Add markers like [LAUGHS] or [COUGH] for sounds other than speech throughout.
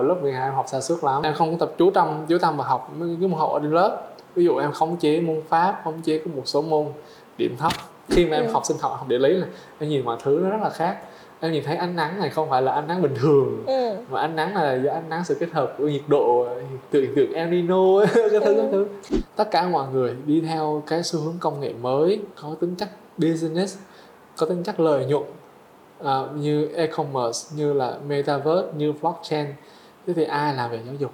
hồi lớp 12 em học sa suốt lắm em không tập chú tâm chú tâm vào học cái môn học ở trên lớp ví dụ em khống chế môn pháp khống chế có một số môn điểm thấp khi mà em ừ. học sinh học học địa lý là em nhìn mọi thứ nó rất là khác em nhìn thấy ánh nắng này không phải là ánh nắng bình thường ừ. mà ánh nắng là do ánh nắng sự kết hợp của nhiệt độ hiện tượng El Nino [LAUGHS] cái thứ ừ. cái thứ tất cả mọi người đi theo cái xu hướng công nghệ mới có tính chất business có tính chất lợi nhuận uh, như e-commerce như là metaverse như blockchain thế thì ai làm về giáo dục?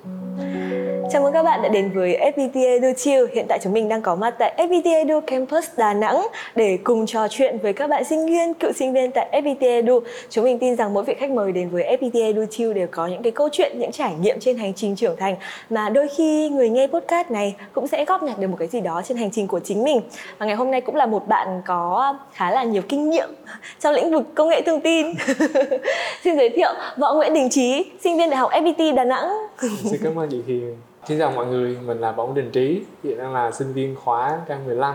Chào mừng các bạn đã đến với FPT Edu Chill. Hiện tại chúng mình đang có mặt tại FPT Edu Campus Đà Nẵng để cùng trò chuyện với các bạn sinh viên, cựu sinh viên tại FPT Edu. Chúng mình tin rằng mỗi vị khách mời đến với FPT Edu Chill đều có những cái câu chuyện, những trải nghiệm trên hành trình trưởng thành mà đôi khi người nghe podcast này cũng sẽ góp nhặt được một cái gì đó trên hành trình của chính mình. Và ngày hôm nay cũng là một bạn có khá là nhiều kinh nghiệm [LAUGHS] trong lĩnh vực công nghệ thông tin. [LAUGHS] Xin giới thiệu Võ Nguyễn Đình Trí, sinh viên Đại học FPT Đà Nẵng. Xin cảm ơn chị Hiền Xin chào mọi người, mình là Võ Đình Trí, hiện đang là sinh viên khóa K15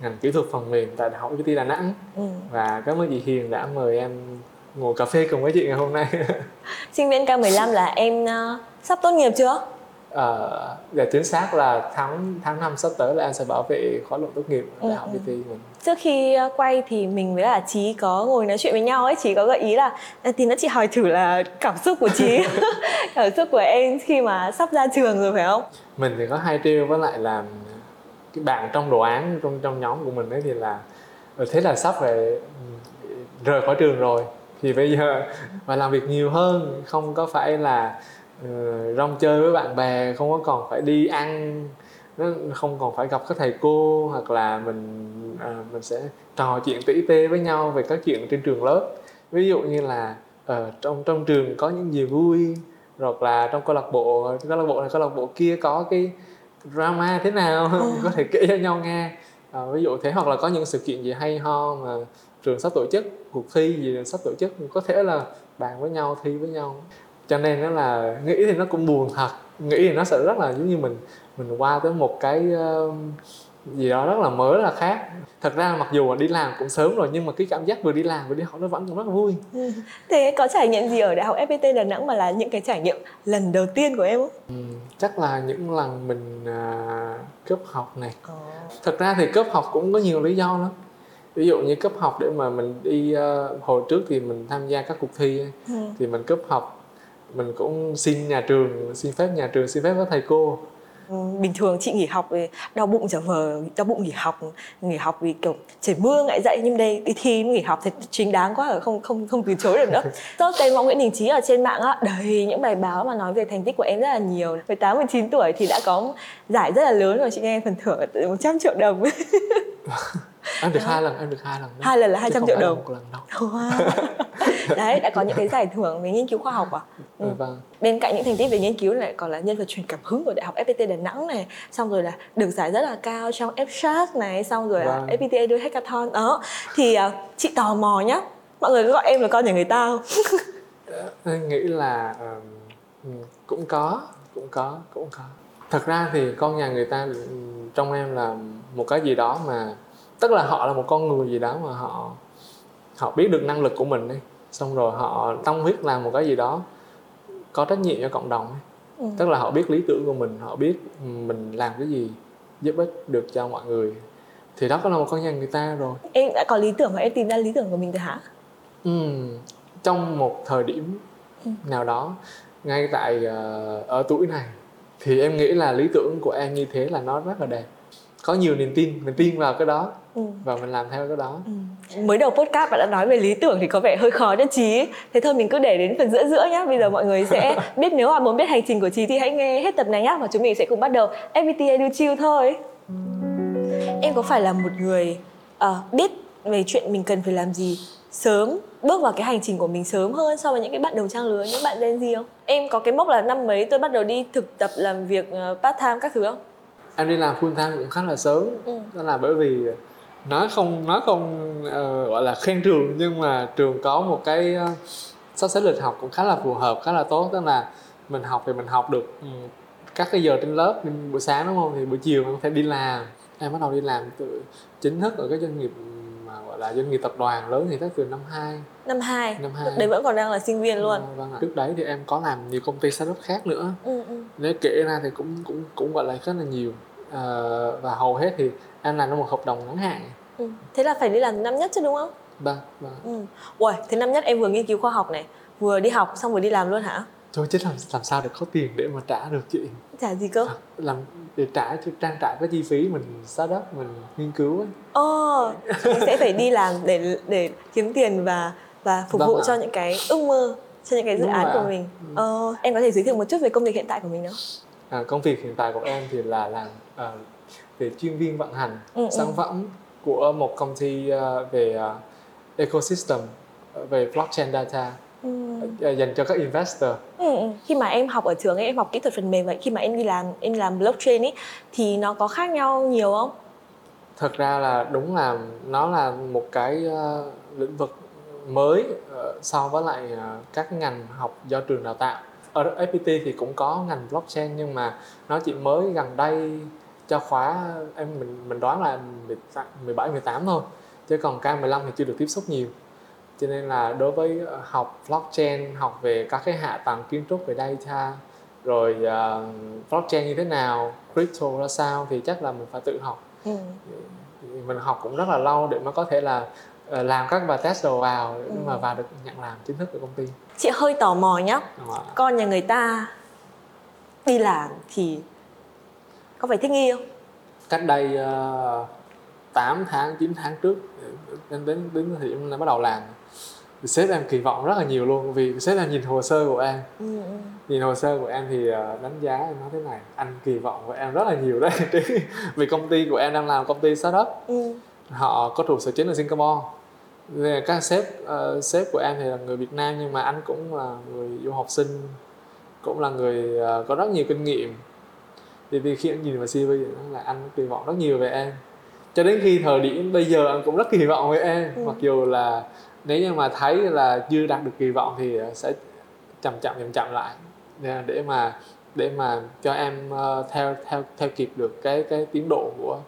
ngành kỹ thuật phần mềm tại Đại học FPT Đà Nẵng. Ừ. Và cảm ơn chị Hiền đã mời em ngồi cà phê cùng với chị ngày hôm nay. sinh viên K15 là em uh, sắp tốt nghiệp chưa? Ờ, uh, chính xác là tháng tháng năm sắp tới là em sẽ bảo vệ khóa luận tốt nghiệp ở Đại học ừ, ừ. mình. Trước khi ờ, quay thì mình với là Trí có ngồi nói chuyện với nhau ấy, Trí có gợi ý là ờ, thì nó chỉ hỏi thử là cảm xúc của Trí, [LAUGHS] cảm xúc của em khi mà sắp ra trường rồi phải không? Mình thì có hai trêu với lại là cái bạn trong đồ án trong trong nhóm của mình ấy thì là thế là sắp về rời khỏi trường rồi thì bây giờ phải làm việc nhiều hơn không có phải là uh, rong chơi với bạn bè không có còn phải đi ăn nó không còn phải gặp các thầy cô hoặc là mình à, mình sẽ trò chuyện tỉ tê với nhau về các chuyện trên trường lớp. Ví dụ như là ở uh, trong trong trường có những gì vui hoặc là trong câu lạc bộ câu lạc bộ này câu lạc bộ kia có cái drama thế nào ừ. [LAUGHS] có thể kể cho nhau nghe. À, ví dụ thế hoặc là có những sự kiện gì hay ho mà trường sắp tổ chức cuộc thi gì sắp tổ chức có thể là bàn với nhau thi với nhau cho nên nó là nghĩ thì nó cũng buồn thật nghĩ thì nó sẽ rất là giống như mình mình qua tới một cái uh, gì đó rất là mới là khác thật ra mặc dù đi làm cũng sớm rồi nhưng mà cái cảm giác vừa đi làm vừa đi học nó vẫn còn rất là vui ừ. thế có trải nghiệm gì ở đại học fpt đà nẵng mà là những cái trải nghiệm lần đầu tiên của em không ừ, chắc là những lần mình uh, cấp học này oh. thật ra thì cấp học cũng có nhiều lý do lắm ví dụ như cấp học để mà mình đi uh, hồi trước thì mình tham gia các cuộc thi ừ. thì mình cấp học mình cũng xin nhà trường xin phép nhà trường xin phép với thầy cô. Ừ, bình thường chị nghỉ học thì đau bụng trở vờ đau bụng nghỉ học nghỉ học vì kiểu trời mưa ngại dậy nhưng đây đi thi nghỉ học thì chính đáng quá rồi không không không từ chối được nữa. [LAUGHS] Tốt tên võ nguyễn đình trí ở trên mạng á. Đầy những bài báo mà nói về thành tích của em rất là nhiều. 18 19 tuổi thì đã có giải rất là lớn rồi chị nghe phần thưởng từ 100 triệu đồng. [LAUGHS] Em được hai lần em được hai lần hai lần là 200 triệu đồng. một lần đâu [LAUGHS] đấy đã có những cái giải thưởng về nghiên cứu khoa học à ừ. vâng. bên cạnh những thành tích về nghiên cứu này còn là nhân vật truyền cảm hứng của đại học FPT Đà Nẵng này xong rồi là được giải rất là cao trong FSHAT này xong rồi vâng. là FPT Edu Hackathon đó thì uh, chị tò mò nhá mọi người có gọi em là con nhà người ta không em nghĩ là um, cũng có cũng có cũng có thật ra thì con nhà người ta trong em là một cái gì đó mà tức là họ là một con người gì đó mà họ họ biết được năng lực của mình đi xong rồi họ tâm huyết làm một cái gì đó có trách nhiệm cho cộng đồng ừ. tức là họ biết lý tưởng của mình họ biết mình làm cái gì giúp ích được cho mọi người. Thì đó có là một con nhà người ta rồi. Em đã có lý tưởng và em tìm ra lý tưởng của mình rồi hả? Ừ, trong một thời điểm ừ. nào đó ngay tại uh, ở tuổi này thì em nghĩ là lý tưởng của em như thế là nó rất là đẹp có nhiều niềm tin mình tin vào cái đó ừ. và mình làm theo cái đó ừ. mới đầu podcast bạn đã nói về lý tưởng thì có vẻ hơi khó cho trí thế thôi mình cứ để đến phần giữa giữa nhá bây giờ mọi người sẽ [LAUGHS] biết nếu mà muốn biết hành trình của trí thì hãy nghe hết tập này nhá và chúng mình sẽ cùng bắt đầu FPT Edu Chill thôi em có phải là một người uh, biết về chuyện mình cần phải làm gì sớm bước vào cái hành trình của mình sớm hơn so với những cái bạn đầu trang lứa những bạn Gen Z không? Em có cái mốc là năm mấy tôi bắt đầu đi thực tập làm việc ờ, part time các thứ không? Em đi làm full time cũng khá là sớm. Ừ. đó là bởi vì nói không nói không uh, gọi là khen trường nhưng mà trường có một cái uh, sắp xếp lịch học cũng khá là phù hợp khá là tốt. Tức là mình học thì mình học được um, các cái giờ trên lớp buổi sáng đúng không? Thì buổi chiều mình có thể đi làm. Em bắt đầu đi làm từ chính thức ở cái doanh nghiệp mà mà gọi là doanh nghiệp tập đoàn lớn thì chắc từ năm 2 năm 2 năm 2 lúc đấy vẫn còn đang là sinh viên luôn. Vâng ạ. trước đấy thì em có làm nhiều công ty startup khác nữa. Ừ, ừ. nếu kể ra thì cũng cũng cũng gọi là rất là nhiều. Ờ, và hầu hết thì em làm trong một hợp đồng ngắn hạn. Ừ. thế là phải đi làm năm nhất chứ đúng không? Vâng vâng. Ừ. Ui, thế năm nhất em vừa nghiên cứu khoa học này vừa đi học xong vừa đi làm luôn hả? Thôi chứ làm làm sao để có tiền để mà trả được chị? Chả gì cơ? Làm để trả cho trang trải cái chi phí mình startup mình nghiên cứu ấy. Ồ, mình sẽ phải đi làm để để kiếm tiền và và phục Vâng vụ ạ. cho những cái ước mơ, cho những cái dự Đúng án rồi của ạ. mình. Ờ, em có thể giới thiệu một chút về công việc hiện tại của mình không? à, công việc hiện tại của em thì là làm à, về chuyên viên vận hành Ừ, sản ừ. phẩm của một công ty à, về à, ecosystem về blockchain data Ừ. à, dành cho các investor Ừ, ừ. Khi mà em học ở trường ấy, em học kỹ thuật phần mềm vậy, khi mà em đi làm em làm blockchain ấy thì nó có khác nhau nhiều không? thật ra là đúng là nó là một cái ờ, lĩnh vực mới ờ, so với lại ờ, các ngành học do trường đào tạo. Ở FPT thì cũng có ngành blockchain nhưng mà nó chỉ mới gần đây cho khóa em mình mình đoán là 17 18 thôi chứ còn K15 thì chưa được tiếp xúc nhiều. Cho nên là đối với ờ, học blockchain học về các cái hạ tầng kiến trúc về data rồi ờ, blockchain như thế nào crypto ra sao thì chắc là mình phải tự học. Ừ. mình học cũng rất là lâu để mà có thể là làm các bài test đầu vào để Ừ. mà vào được nhận làm chính thức ở công ty Chị hơi tò mò nhá, con nhà người ta đi làm thì có phải thích nghi không? cách đây uh, 8 tháng 9 tháng trước đến đến đến điểm em bắt đầu làm thì sếp em kỳ vọng rất là nhiều luôn vì sếp em nhìn hồ sơ của em Ừ, ừ. nhìn hồ sơ của em thì ờ, đánh giá em nói thế này anh kỳ vọng của em rất là nhiều đấy [LAUGHS] vì công ty của em đang làm công ty startup Ừ. họ có trụ sở chính ở Singapore. Nên các sếp ờ, sếp của em thì là người Việt Nam nhưng mà anh cũng là người du học sinh cũng là người ờ, có rất nhiều kinh nghiệm. Thì, thì khi anh nhìn vào CV là anh kỳ vọng rất nhiều về em. Cho đến khi thời điểm bây giờ anh cũng rất kỳ vọng về em. Ừ. mặc dù là nếu như mà thấy là chưa đạt được kỳ vọng thì ờ, sẽ chậm chậm chậm chậm lại. Để mà để mà cho em ờ, theo theo theo kịp được cái cái tiến độ của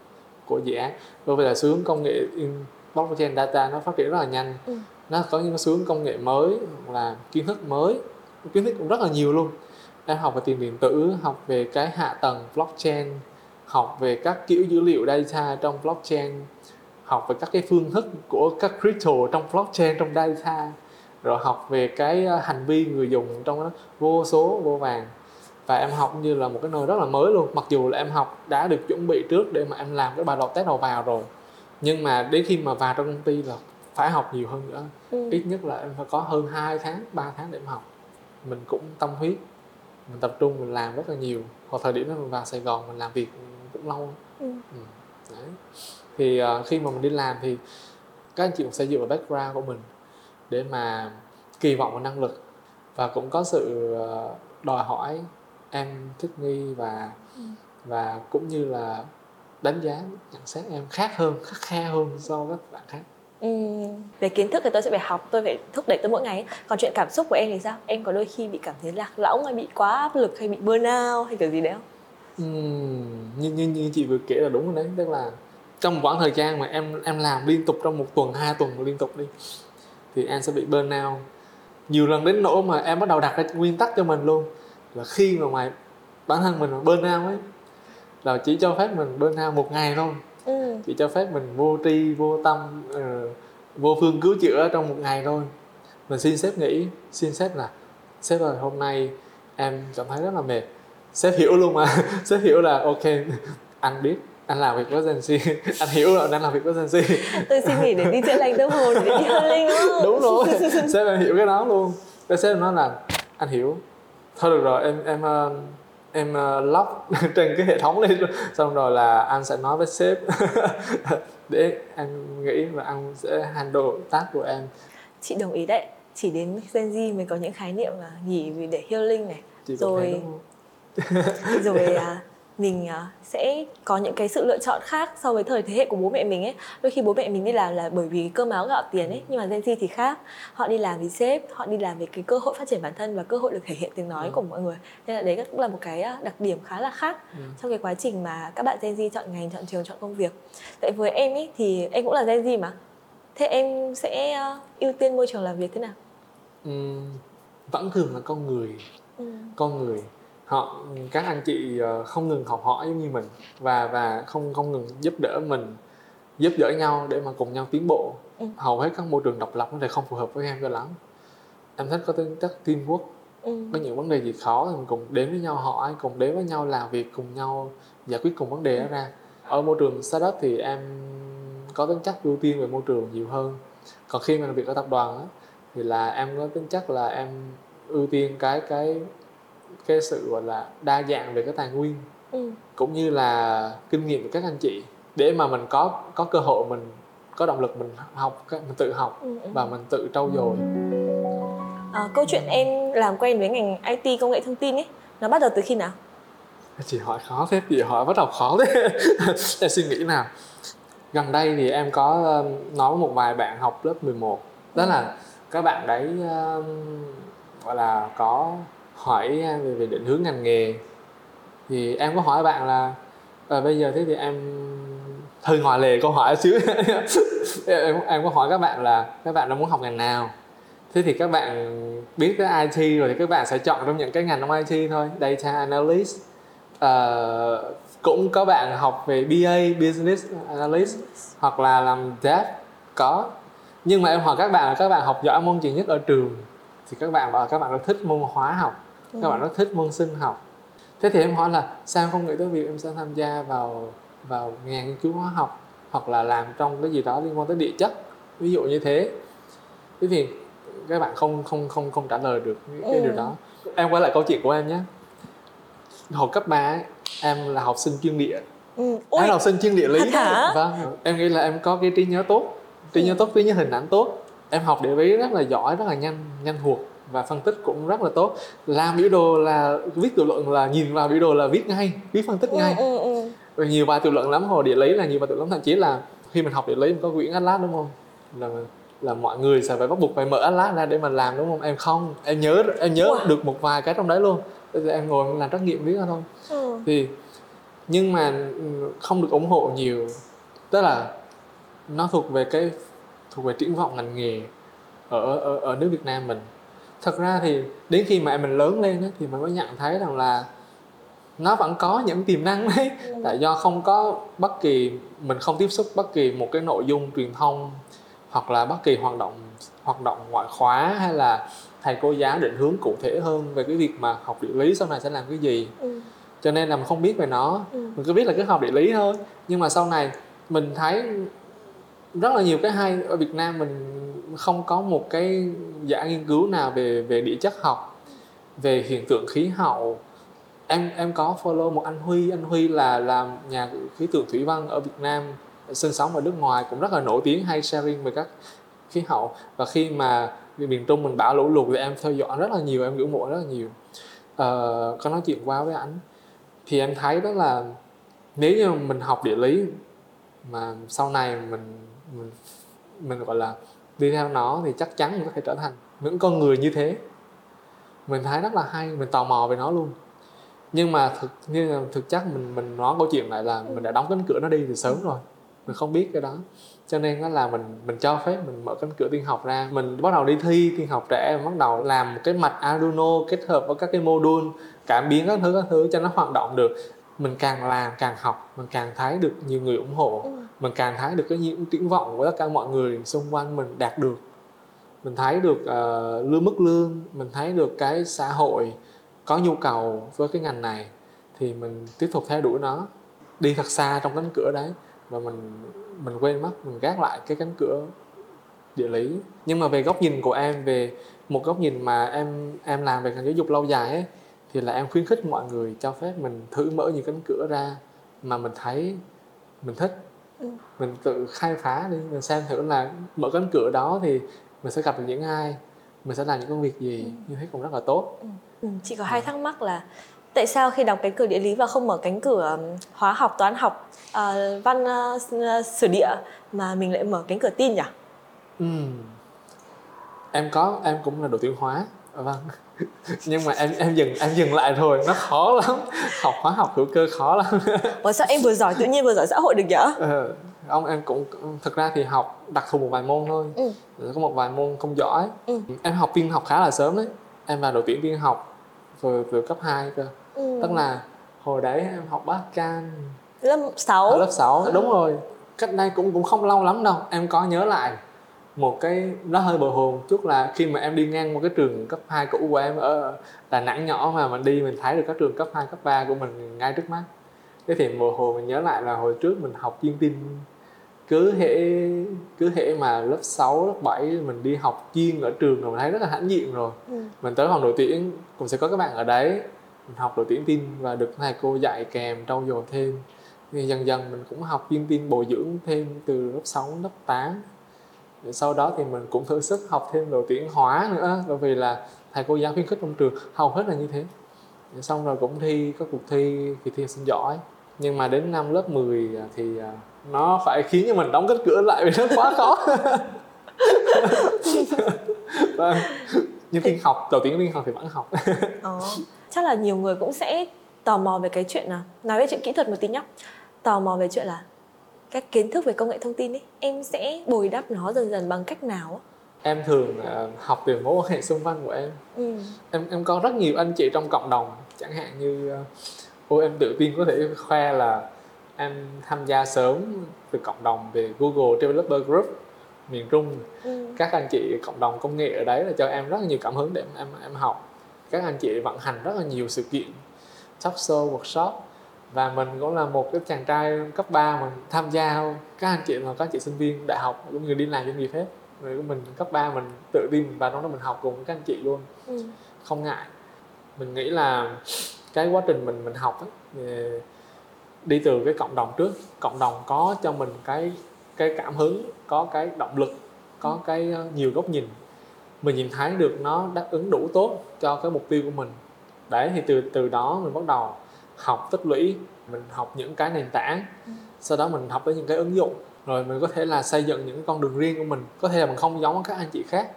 của dự án. Bởi vì là xu hướng công nghệ in blockchain data nó phát triển rất là nhanh. Ừ. nó có những cái xu hướng công nghệ mới hoặc là kiến thức mới. Kiến thức cũng rất là nhiều luôn. Em học về tiền điện tử học về cái hạ tầng blockchain học về các kiểu dữ liệu data trong blockchain học về các cái phương thức của các crypto trong blockchain trong data rồi học về cái ờ, hành vi người dùng trong đó. Vô số vô vàng và em học như là một cái nơi rất là mới luôn mặc dù là em học đã được chuẩn bị trước để mà em làm cái bài đọc test đầu vào rồi nhưng mà đến khi mà vào trong công ty là phải học nhiều hơn nữa Ừ. ít nhất là em phải có hơn 2 tháng 3 tháng để mà học mình cũng tâm huyết mình tập trung mình làm rất là nhiều hoặc thời điểm đó mình vào Sài Gòn mình làm việc cũng lâu Ừ. Ừ. Đấy. thì ờ, khi mà mình đi làm thì các anh chị cũng sẽ dựa vào background của mình để mà kỳ vọng vào năng lực và cũng có sự ờ, đòi hỏi em thích nghi và Ừ. và cũng như là đánh giá nhận xét em khác hơn khắc khe hơn so với các bạn khác Ừ. Về kiến thức thì tôi sẽ phải học, tôi phải thúc đẩy tôi mỗi ngày. Còn chuyện cảm xúc của em thì sao? Em có đôi khi bị cảm thấy lạc lõng hay bị quá áp lực hay bị burnout hay kiểu gì đấy không? Ừm, như, như như chị vừa kể là đúng rồi đấy tức là trong một khoảng thời gian mà em em làm liên tục trong một tuần hai tuần liên tục đi thì em sẽ bị burnout nhiều lần đến nỗi mà em bắt đầu đặt ra nguyên tắc cho mình luôn là khi mà mày bản thân mình mà burnout ấy là chỉ cho phép mình burnout một ngày thôi. Ừ. chỉ cho phép mình vô tri vô tâm ờ, vô phương cứu chữa trong một ngày thôi. Mình xin sếp nghỉ xin sếp là sếp ơi hôm nay em cảm thấy rất là mệt. Sếp hiểu luôn mà. [LAUGHS] Sếp hiểu là ok anh biết anh làm việc với Gen [LAUGHS] anh hiểu là đang làm việc với Gen [LAUGHS] Tôi xin nghỉ để đi chữa lành tâm hồn, để đi healing đúng không? đúng rồi. Sếp em hiểu cái đó luôn. Cái sếp nói là anh hiểu thôi được rồi em em ờ, em ờ, lock [LAUGHS] trên cái hệ thống lên xong rồi là anh sẽ nói với sếp [LAUGHS] để anh nghĩ và anh sẽ handle task của em Chị đồng ý đấy. Chỉ đến Gen Z mới có những khái niệm là nghỉ vì để healing này. chị Rồi [LAUGHS] rồi à, mình à, sẽ có những cái sự lựa chọn khác so với thời thế hệ của bố mẹ mình ấy. Đôi khi bố mẹ mình đi làm là bởi vì cơm áo gạo tiền ấy nhưng mà Gen Z thì khác. Họ đi làm vì sếp họ đi làm vì cái cơ hội phát triển bản thân và cơ hội được thể hiện tiếng nói Ừ. của mọi người. Nên là đấy cũng là một cái à, đặc điểm khá là khác Ừ. trong cái quá trình mà các bạn Gen Z chọn ngành chọn trường chọn công việc. Tại với em ấy thì em cũng là Gen Z mà. Thế em sẽ ờ, ưu tiên môi trường làm việc thế nào? Ừm, vẫn thường là con người. Ừ. con người họ các anh chị ờ, không ngừng học hỏi giống như mình và và không không ngừng giúp đỡ mình giúp đỡ nhau để mà cùng nhau tiến bộ. Ừ. hầu hết các môi trường độc lập nó lại không phù hợp với em cho lắm. Em thích có tính chất teamwork. Ừ. có những vấn đề gì khó thì mình cùng đến với nhau hỏi cùng đến với nhau làm việc cùng nhau giải quyết cùng vấn đề đó ra. Ở môi trường startup thì em có tính chất ưu tiên về môi trường nhiều hơn. Còn khi mà làm việc ở tập đoàn á, thì là em có tính chất là em ưu tiên cái cái cái sự gọi là đa dạng về cái tài nguyên Ừ. cũng như là kinh nghiệm của các anh chị để mà mình có có cơ hội mình có động lực mình học mình tự học Ừ. ừ. và mình tự trau dồi Ờ, câu chuyện em làm quen với ngành IT công nghệ thông tin ấy nó bắt đầu từ khi nào chị hỏi khó thế chị hỏi bắt đầu khó thế [LAUGHS] em suy nghĩ nào gần đây thì em có um, nói với một vài bạn học lớp 11 đó là các bạn đấy um, gọi là có hỏi à, về, về định hướng ngành nghề. Thì em có hỏi bạn là à, bây giờ thế thì em hơi ngoài lề câu hỏi xíu. [LAUGHS] Em, em có hỏi các bạn là các bạn đã muốn học ngành nào? Thế thì các bạn biết tới IT rồi thì các bạn sẽ chọn trong những cái ngành trong IT thôi. Data analyst. Uh, cũng có bạn học về BA business analyst hoặc là làm dev có. Nhưng mà em hỏi các bạn là các bạn học giỏi môn gì nhất ở trường? Thì các bạn bảo các bạn đã thích môn hóa học các bạn rất thích môn sinh học. Thế thì em hỏi là sao không nghĩ tới việc em sẽ tham gia vào vào ngành nghiên cứu hóa học hoặc là làm trong cái gì đó liên quan tới địa chất? Ví dụ như thế. Thế thì các bạn không không không không trả lời được cái, Ừ. điều đó. Em quay lại câu chuyện của em nhé. Hồi cấp 3 ấy, em là học sinh chuyên địa. Ừ. Em là học sinh chuyên địa lý. hả? vâng. Em nghĩ là em có cái trí nhớ tốt. Trí nhớ tốt trí nhớ hình ảnh tốt. Em học địa lý rất là giỏi rất là nhanh nhanh thuộc và phân tích cũng rất là tốt. Làm biểu đồ là viết tự luận là nhìn vào biểu đồ là viết ngay viết phân tích ừ, ngay. ừ, ừ. và nhiều bài tự luận lắm hồi địa lý là nhiều bài tự luận thậm chí là khi mình học địa lý mình có quyển atlas đúng không? Là là mọi người sẽ phải bắt buộc phải mở atlas ra để mà làm đúng không? Em không em nhớ em nhớ Wow. được một vài cái trong đấy luôn. Em ngồi làm trắc nghiệm viết thôi. Ừ. thì nhưng mà ừ, không được ủng hộ nhiều. Tức là nó thuộc về cái thuộc về triển vọng ngành nghề ở ở ở nước Việt Nam mình thật ra thì đến khi mà mình lớn lên á, thì mình mới nhận thấy rằng là nó vẫn có những tiềm năng đấy. Tại do không có bất kỳ mình không tiếp xúc bất kỳ một cái nội dung truyền thông hoặc là bất kỳ hoạt động hoạt động ngoại khóa hay là thầy cô giáo định hướng cụ thể hơn về cái việc mà học địa lý sau này sẽ làm cái gì. Ừ. cho nên là mình không biết về nó. Ừ. mình cứ biết là cứ học địa lý thôi. Nhưng mà sau này mình thấy rất là nhiều cái hay. Ở Việt Nam mình không có một cái giả nghiên cứu nào về về địa chất học về hiện tượng khí hậu? Em em có follow một anh Huy. Anh Huy là làm nhà khí tượng thủy văn ở Việt Nam sinh sống ở nước ngoài cũng rất là nổi tiếng hay sharing về các khí hậu. Và khi mà miền Trung mình bão lũ lụt thì em theo dõi rất là nhiều em ngưỡng mộ rất là nhiều. Ờ, có nói chuyện qua với anh thì em thấy đó là nếu như mình học địa lý mà sau này mình mình mình gọi là đi theo nó thì chắc chắn mình có thể trở thành những con người như thế. Mình thấy rất là hay, mình tò mò về nó luôn. Nhưng mà thực, như là thực chất mình mình nói câu chuyện lại là mình đã đóng cánh cửa nó đi từ sớm rồi. Mình không biết cái đó. Cho nên đó là mình mình cho phép mình mở cánh cửa tiên học ra. Mình bắt đầu đi thi tiên học trẻ, bắt đầu làm một cái mạch Arduino kết hợp với các cái module, cảm biến các thứ các thứ cho nó hoạt động được mình càng làm càng học mình càng thấy được nhiều người ủng hộ. Ừ. mình càng thấy được cái những triển vọng của tất cả mọi người xung quanh mình đạt được. Mình thấy được uh, lương mức lương mình thấy được cái xã hội có nhu cầu với cái ngành này thì mình tiếp tục theo đuổi nó. Đi thật xa trong cánh cửa đấy và mình mình quên mất mình gác lại cái cánh cửa địa lý. Nhưng mà về góc nhìn của em về một góc nhìn mà em em làm về ngành giáo dục lâu dài ấy thì là em khuyến khích mọi người cho phép mình thử mở những cánh cửa ra mà mình thấy mình thích Ừ. mình tự khai phá đi mình xem thử là mở cánh cửa đó thì mình sẽ gặp được những ai mình sẽ làm những công việc gì như thế cũng rất là tốt Ừ, chị có hai thắc mắc là tại sao khi đóng cánh cửa địa lý và không mở cánh cửa hóa học, toán học, ờ, văn ờ, sử địa mà mình lại mở cánh cửa tin nhỉ? Ừm. em có em cũng là đội tuyển hóa vâng. [LAUGHS] Nhưng mà em em dừng em dừng lại rồi nó khó lắm. Học hóa học hữu cơ khó lắm. [LAUGHS] Ủa sao em vừa giỏi tự nhiên vừa giỏi xã hội được nhở? Ờ, ông em cũng thực ra thì học đặc thù một vài môn thôi. Ừ. có một vài môn không giỏi. Ừ. em học tiên học khá là sớm đấy. Em vào đội tuyển tiên học từ từ cấp 2 cơ. Ừ. tức là hồi đấy em học bát can lớp 6 ở lớp 6 đúng rồi. Cách đây cũng cũng không lâu lắm đâu. Em có nhớ lại một cái nó hơi bồi hồi một chút là khi mà em đi ngang một cái trường cấp 2 cũ của em ở Đà Nẵng nhỏ mà mình đi mình thấy được các trường cấp 2, cấp 3 của mình ngay trước mắt. Thế thì bồi hồi mình nhớ lại là hồi trước mình học chuyên tin. Cứ hệ cứ hệ mà lớp 6, lớp 7 mình đi học chuyên ở trường rồi mình thấy rất là hãnh diện rồi. Ừ. mình tới phòng đội tuyển cũng sẽ có các bạn ở đấy mình học đội tuyển tin và được thầy cô dạy kèm trau dồi thêm. Thì dần dần mình cũng học chuyên tin bồi dưỡng thêm từ lớp 6 đến lớp 8 rồi sau đó thì mình cũng thử sức học thêm đồ tuyển hóa nữa bởi vì là thầy cô giáo khuyến khích trong trường hầu hết là như thế. Rồi xong rồi cũng thi các cuộc thi kỳ thi học sinh giỏi. Nhưng mà đến năm lớp 10 à, thì à, nó phải khiến cho mình đóng cánh cửa lại vì nó quá khó. [LAUGHS] Vâng. Nhưng tiên học đầu tiên tiên học thì vẫn học. [LAUGHS] Ờ. chắc là nhiều người cũng sẽ tò mò về cái chuyện nào, nói về chuyện kỹ thuật một tí nhá. Tò mò về chuyện là các kiến thức về công nghệ thông tin ấy em sẽ bồi đắp nó dần dần bằng cách nào em thường à, học từ mối quan hệ xung quanh của em. Ừ. em em có rất nhiều anh chị trong cộng đồng chẳng hạn như à, ô em tự tin có thể khoe là em tham gia sớm từ cộng đồng về Google Developer Group miền Trung. Ừ. các anh chị cộng đồng công nghệ ở đấy là cho em rất là nhiều cảm hứng để em em, em học. Các anh chị vận hành rất là nhiều sự kiện talk show workshop và mình cũng là một cái chàng trai cấp 3 mình tham gia các anh chị là các chị sinh viên đại học cũng như đi làm doanh nghiệp hết. Rồi mình cấp 3 mình tự tin vào trong đó mình học cùng với các anh chị luôn. Ừ. không ngại. Mình nghĩ là cái quá trình mình mình học ấy, đi từ cái cộng đồng trước. Cộng đồng có cho mình cái cái cảm hứng có cái động lực có cái ờ, nhiều góc nhìn. Mình nhìn thấy được nó đáp ứng đủ tốt cho cái mục tiêu của mình. Đấy thì từ từ đó mình bắt đầu học tích lũy mình học những cái nền tảng. Sau đó mình học tới những cái ứng dụng. Rồi mình có thể là xây dựng những con đường riêng của mình. Có thể là mình không giống các anh chị khác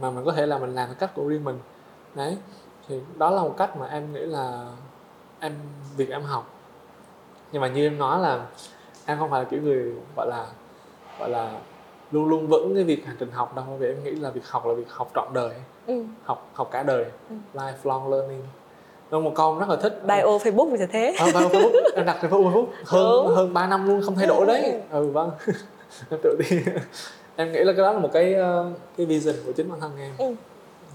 mà mình có thể là mình làm theo cách của riêng mình. Đấy thì đó là một cách mà em nghĩ là em việc em học. Nhưng mà như em nói là em không phải là kiểu người gọi là gọi là luôn luôn vững cái việc hành trình học đâu. Bởi vì em nghĩ là việc học là việc học trọn đời. Ừ. học học cả đời. Ừ. lifelong learning đó một em rất là thích. Bio facebook sẽ thế. Ờ, vào Facebook. Em đặt trên Facebook. [LAUGHS] Hơn Đúng. hơn 3 năm luôn không thay đổi đấy. [LAUGHS] Ừ vâng. Em [LAUGHS] tự tin. Em nghĩ là cái đó là một cái ờ, cái vision của chính bản thân em.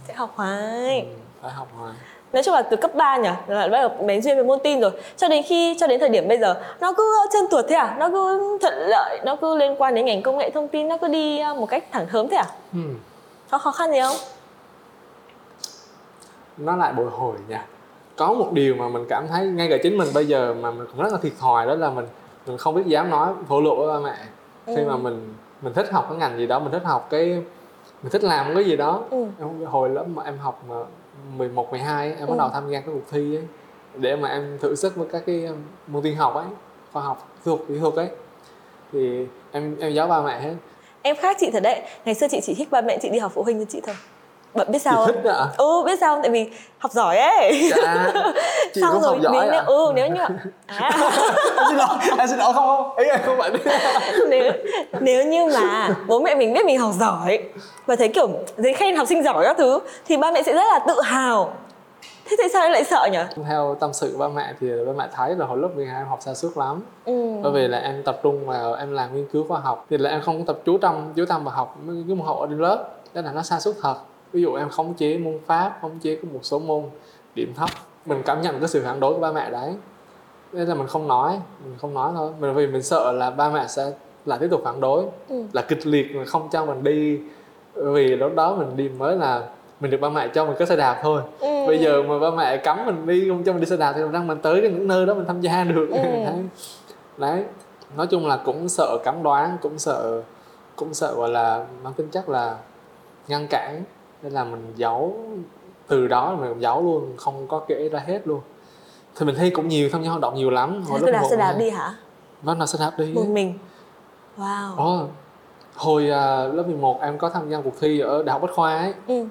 Sẽ học hoài ừ, phải học hoài nói chung là từ cấp 3 nhỉ? Là bắt đầu bén duyên với môn tin rồi. Cho đến khi cho đến thời điểm bây giờ nó cứ chân tuột thế à? Nó cứ thuận lợi nó cứ liên quan đến ngành công nghệ thông tin nó cứ đi uh, một cách thẳng thớm thế à? Ừ. có khó khăn gì không? Nó lại bồi hồi nha có một điều mà mình cảm thấy ngay cả chính mình bây giờ mà mình cũng rất là thiệt thòi đó là mình mình không biết dám nói thổ lộ với ba mẹ khi Ừ. mà mình mình thích học cái ngành gì đó mình thích học cái mình thích làm cái gì đó ừ. Em- hồi lớp mà em học mà 11, 12 ấy, em bắt Ừ. đầu tham gia các cuộc thi ấy để mà em thử sức với các cái um, môn tin học ấy khoa học kỹ thuật kỹ thuật ấy thì em em giáo ba mẹ hết em khác chị thật đấy ngày xưa chị chỉ thích ba mẹ chị đi học phụ huynh như chị thôi bạn biết chị sao thích không đó ạ ừ biết sao không? Tại vì học giỏi ấy. Dạ. [LAUGHS] Chị xong cũng rồi học giỏi nếu, ạ ừ nếu như [LAUGHS] à, em xin lỗi em xin lỗi không không. Em không phải [LAUGHS] nếu nếu như mà bố mẹ mình biết mình học giỏi và thấy kiểu giấy khen học sinh giỏi các thứ thì ba mẹ sẽ rất là tự hào. Thế tại sao em lại sợ nhỉ? Theo tâm sự ba mẹ thì ba mẹ thấy là hồi lớp 12 em học xa suốt lắm. Ừ. bởi vì là em tập trung vào em làm nghiên cứu khoa học. Thì là em không tập chú tâm chú tâm vào học cái môn học ở trên lớp. Đó là nó xa suốt thật ví dụ em khống chế môn pháp khống chế có một số môn điểm thấp mình cảm nhận cái sự phản đối của ba mẹ đấy nên là mình không nói mình không nói thôi bởi vì mình sợ là ba mẹ sẽ lại tiếp tục phản đối Ừ. là kịch liệt mà không cho mình đi vì lúc đó mình đi mới là mình được ba mẹ cho mình cái xe đạp thôi Ừ. bây giờ mà ba mẹ cấm mình đi không cho mình đi xe đạp thì làm mình tới những nơi đó mình tham gia được Ừ. [LAUGHS] đấy. đấy nói chung là cũng sợ cấm đoán cũng sợ cũng sợ gọi là mang tính chất là ngăn cản nên là mình giấu từ đó mình giấu luôn không có kể ra hết luôn. Thì mình thi cũng nhiều tham gia hoạt động nhiều lắm. Thế cứ đạp một xe đạp đi hả? Vâng là xe đạp đi. Một mình? Wow. Ồ, hồi à, lớp 11 em có tham gia cuộc thi ở Đại học Bách Khoa ấy. Ừ.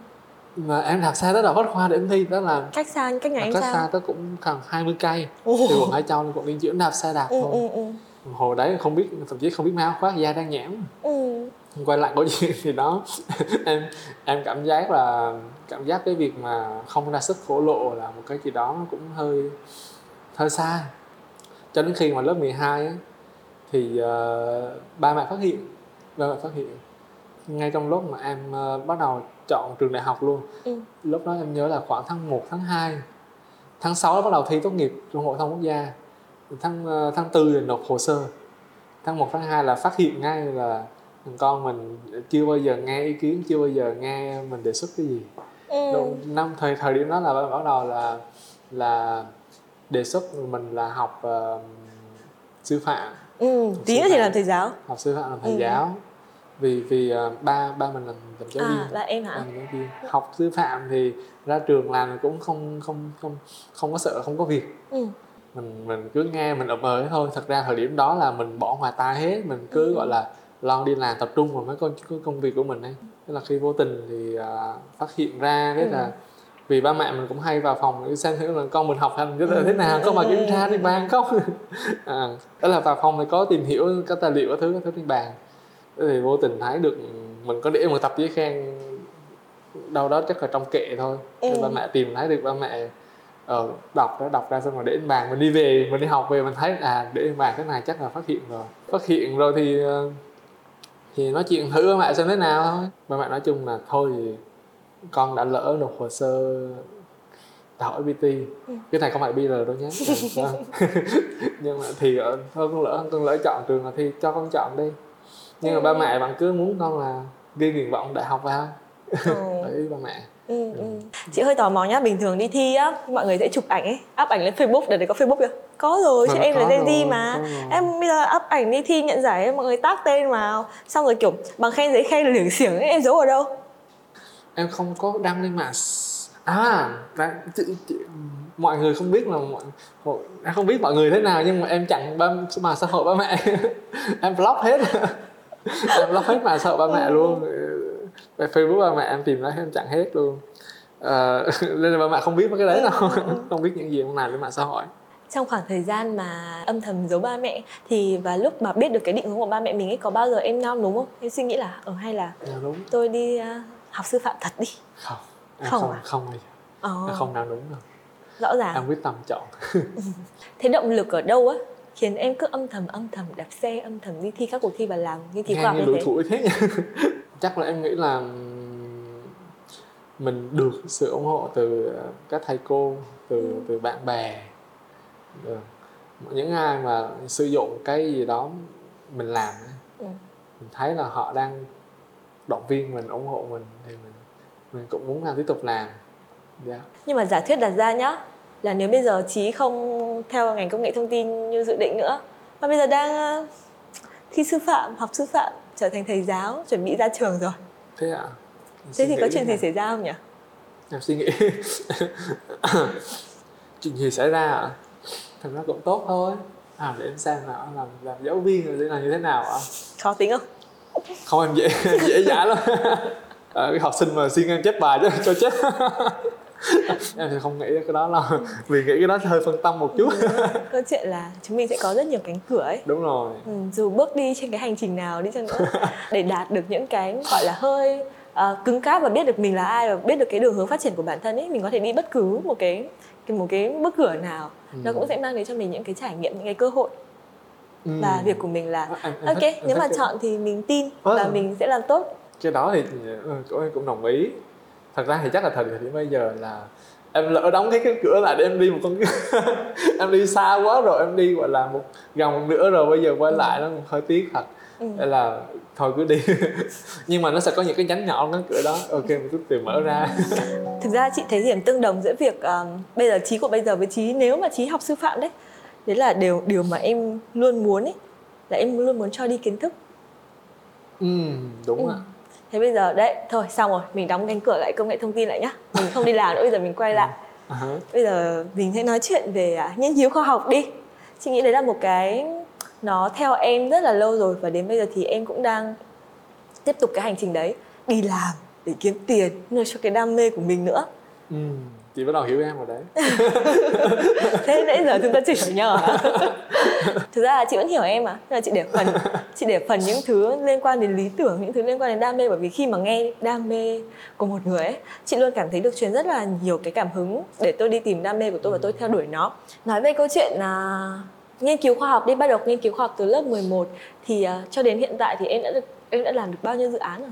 mà em đạp xe tới Đại học Bách Khoa để em thi đó là cách xa cách nhà cách sao? xa tới cũng khoảng 20 cây. Ồ. từ quận Hải Châu quận Liên Chiểu đạp xe đạp ừ, thôi. ừ, ừ. hồi đấy không biết thậm chí không biết may áo khoác da đang nhẽm. Ừ. quay lại câu [LAUGHS] chuyện thì đó. Em em cảm giác là cảm giác cái việc mà không ra sức phổ lộ là một cái gì đó nó cũng hơi hơi xa. Cho đến khi mà lớp 12 á, thì uh, ba mẹ phát hiện ba mẹ phát hiện. Ngay trong lúc mà em uh, bắt đầu chọn trường đại học luôn Ừ. lúc đó em nhớ là khoảng tháng 1, tháng 2 tháng 6 bắt đầu thi tốt nghiệp trung hội thông quốc gia. Tháng uh, tháng 4 là nộp hồ sơ. Tháng 1, tháng 2 là phát hiện ngay là con mình chưa bao giờ nghe ý kiến chưa bao giờ nghe mình đề xuất cái gì Ừ. Đúng, năm thời thời điểm đó là bắt đầu là là đề xuất mình là học ờ, sư phạm Ừ. tí nữa thì làm thầy giáo học sư phạm làm thầy Ừ. giáo vì vì ờ, ba ba mình làm làm giáo viên à là em ba hả mình giáo viên học sư phạm thì ra trường làm cũng không không không không có sợ không có việc ừ. mình mình cứ nghe mình ậm ờ thôi thật ra thời điểm đó là mình bỏ ngoài tai hết mình cứ Ừ. gọi là lo đi làm tập trung vào mấy cái công việc của mình ấy thế là khi vô tình thì à, phát hiện ra thế Ừ. là vì ba mẹ mình cũng hay vào phòng để xem thử là con mình học hành Ừ. thế nào có mà kiểm tra Ừ. trên bàn không [LAUGHS] à, đó là vào phòng thì có tìm hiểu các tài liệu các thứ các thứ trên bàn thế thì vô tình thấy được mình có để một tập giấy khen đâu đó chắc là trong kệ thôi Thế Ừ. ba mẹ tìm thấy được ba mẹ ờ, đọc đó đọc ra xong rồi để trên bàn mình đi về mình đi học về mình thấy à để trên bàn cái này chắc là phát hiện rồi phát hiện rồi thì ờ, thì nói chuyện thử ba mẹ xem thế nào thôi ba mẹ nói chung là thôi thì con đã lỡ nộp hồ sơ đại học FPT Ừ. cái này không phải BR đâu nhé [LAUGHS] Vâng. [LAUGHS] nhưng mà thì ờ, thôi con lỡ con lỡ chọn trường là thì cho con chọn đi nhưng mà ba mẹ vẫn cứ muốn con là ghi nguyện vọng đại học vào Ừ. [LAUGHS] đấy ba mẹ Ừ, ừ. Chị hơi tò mò nhá, bình thường đi thi á, mọi người sẽ chụp ảnh ấy, up ảnh lên Facebook, để đấy có Facebook chưa? Có rồi, chứ Mà em là Gen Z mà. Em bây giờ up ảnh đi thi nhận giải mọi người tag tên vào, xong rồi kiểu bằng khen giấy khen liểng xiểng ấy, em giấu ở đâu? em không có đăng lên mạng s- à đã, chị, chị, mọi người không biết là mọi, em không biết mọi người thế nào nhưng mà em chặn ba mạng xã hội ba mẹ. [LAUGHS] Em block hết. [LAUGHS] Em block hết xã hội ba mẹ luôn. Về facebook ba mẹ em tìm ra em chặn hết luôn. Ờ, [LAUGHS] nên là ba mẹ không biết mấy cái đấy đâu. Không biết những gì em làm trên mạng xã hội Trong khoảng thời gian mà âm thầm giấu ba mẹ thì và lúc mà biết được cái định hướng của ba mẹ mình ấy có bao giờ em nao đúng không? Em suy nghĩ là ờ hay là Dạ, đúng tôi đi à, học sư phạm thật đi. không em Không không à? không em không nào đúng đâu rõ ràng. em quyết tâm chọn Thế động lực ở đâu á khiến em cứ âm thầm âm thầm đạp xe âm thầm đi thi các cuộc thi và làm như thi khoa học như như lủi thế thế [LAUGHS] chắc là em nghĩ là mình được sự ủng hộ từ các thầy cô từ Ừ. từ bạn bè Được. những ai mà sử dụng cái gì đó mình làm Ừ. mình thấy là họ đang động viên mình ủng hộ mình thì mình mình cũng muốn làm tiếp tục làm. Dạ. Nhưng mà giả thuyết đặt ra nhá là nếu bây giờ chí không theo ngành công nghệ thông tin như dự định nữa mà bây giờ đang ờ, thi sư phạm học sư phạm trở thành thầy giáo chuẩn bị ra trường rồi. Thế ạ. Em thế thì có chuyện gì xảy ra không nhỉ? Em suy nghĩ. [COUGHS] Chuyện gì xảy ra ạ thật ra cũng tốt thôi. À để em xem nào làm làm giáo viên rồi là như thế nào ạ? Khó tính không? Không em dễ [LAUGHS] dễ dãi lắm. À, [LAUGHS] cái học sinh mà xin em chép bài chứ cho chết [LAUGHS] em thì không nghĩ cái đó đâu vì nghĩ cái đó hơi phân tâm một chút. Câu chuyện là chúng mình sẽ có rất nhiều cánh cửa ấy. Đúng rồi. Ừ, dù bước đi trên cái hành trình nào đi chăng nữa để đạt được những cái gọi là hơi ờ, cứng cáp và biết được mình là ai và biết được cái đường hướng phát triển của bản thân ấy mình có thể đi bất cứ một cái một cái bước cửa nào nó Ừ. cũng sẽ mang đến cho mình những cái trải nghiệm những cái cơ hội Ừ. và việc của mình là em ok nếu mà chọn thì mình tin Ờ. và mình sẽ làm tốt cái đó thì ừ, cũng em cũng đồng ý thật ra thì chắc là thời điểm bây giờ là em lỡ đóng cái cánh cửa lại để em đi một con [LAUGHS] em đi xa quá rồi em đi gọi là một gần một nửa rồi bây giờ quay lại nó hơi tiếc thật ừ. Nên là thôi cứ đi. [LAUGHS] Nhưng mà nó sẽ có những cái nhánh nhỏ cánh cửa đó. Ok mình cứ từ mở ra. [LAUGHS] Thực ra chị thấy điểm tương đồng giữa việc um, bây giờ trí của bây giờ với trí nếu mà trí học sư phạm đấy đấy là điều điều mà em luôn muốn ấy là em luôn muốn cho đi kiến thức. Ừ, đúng Ừ. ạ. Thế bây giờ đấy thôi xong rồi mình đóng cánh cửa lại công nghệ thông tin lại nhá. Mình không đi làm nữa bây giờ mình quay lại. À hả. bây giờ mình sẽ nói chuyện về à, nghiên cứu khoa học đi. Chị nghĩ đấy là một cái nó theo em rất là lâu rồi và đến bây giờ thì em cũng đang tiếp tục cái hành trình đấy. Đi làm để kiếm tiền nuôi cho cái đam mê của mình nữa. Ừ. chị bắt đầu hiểu em rồi đấy. [LAUGHS] Thế nãy giờ chúng ta chỉ hiểu nhau à [LAUGHS] thực ra là chị vẫn hiểu em mà mà chị để phần chị để phần những thứ liên quan đến lý tưởng những thứ liên quan đến đam mê. Bởi vì khi mà nghe đam mê của một người ấy chị luôn cảm thấy được truyền rất là nhiều cái cảm hứng để tôi đi tìm đam mê của tôi và tôi theo đuổi nó. Nói về câu chuyện là nghiên cứu khoa học đi bắt đầu nghiên cứu khoa học từ lớp 11 thì uh, cho đến hiện tại thì em đã được em đã làm được bao nhiêu dự án rồi?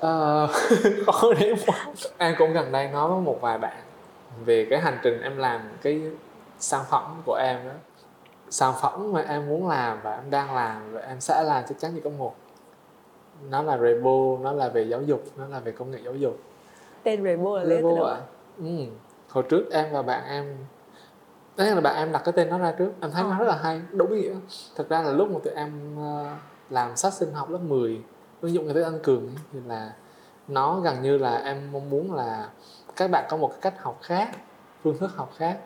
Ờ, khó để quá em cũng gần đây nói với một vài bạn về cái hành trình em làm cái sản phẩm của em đó. Sản phẩm mà em muốn làm và em đang làm và em sẽ làm chắc chắn chỉ có một nó là Rebo nó là về giáo dục nó là về công nghệ giáo dục. Tên Rebo là lấy từ Rebo đâu? ạ? Ừ. hồi trước em và bạn em Đấy là bạn em đặt cái tên nó ra trước Em thấy Ờ. nó rất là hay, đúng nghĩa Thật ra là lúc mà tụi em ờ, làm sách sinh học lớp 10 Ứng dụng cái tới Anh Cường ấy, Thì là nó gần như là em mong muốn là Các bạn có một cái cách học khác Phương thức học khác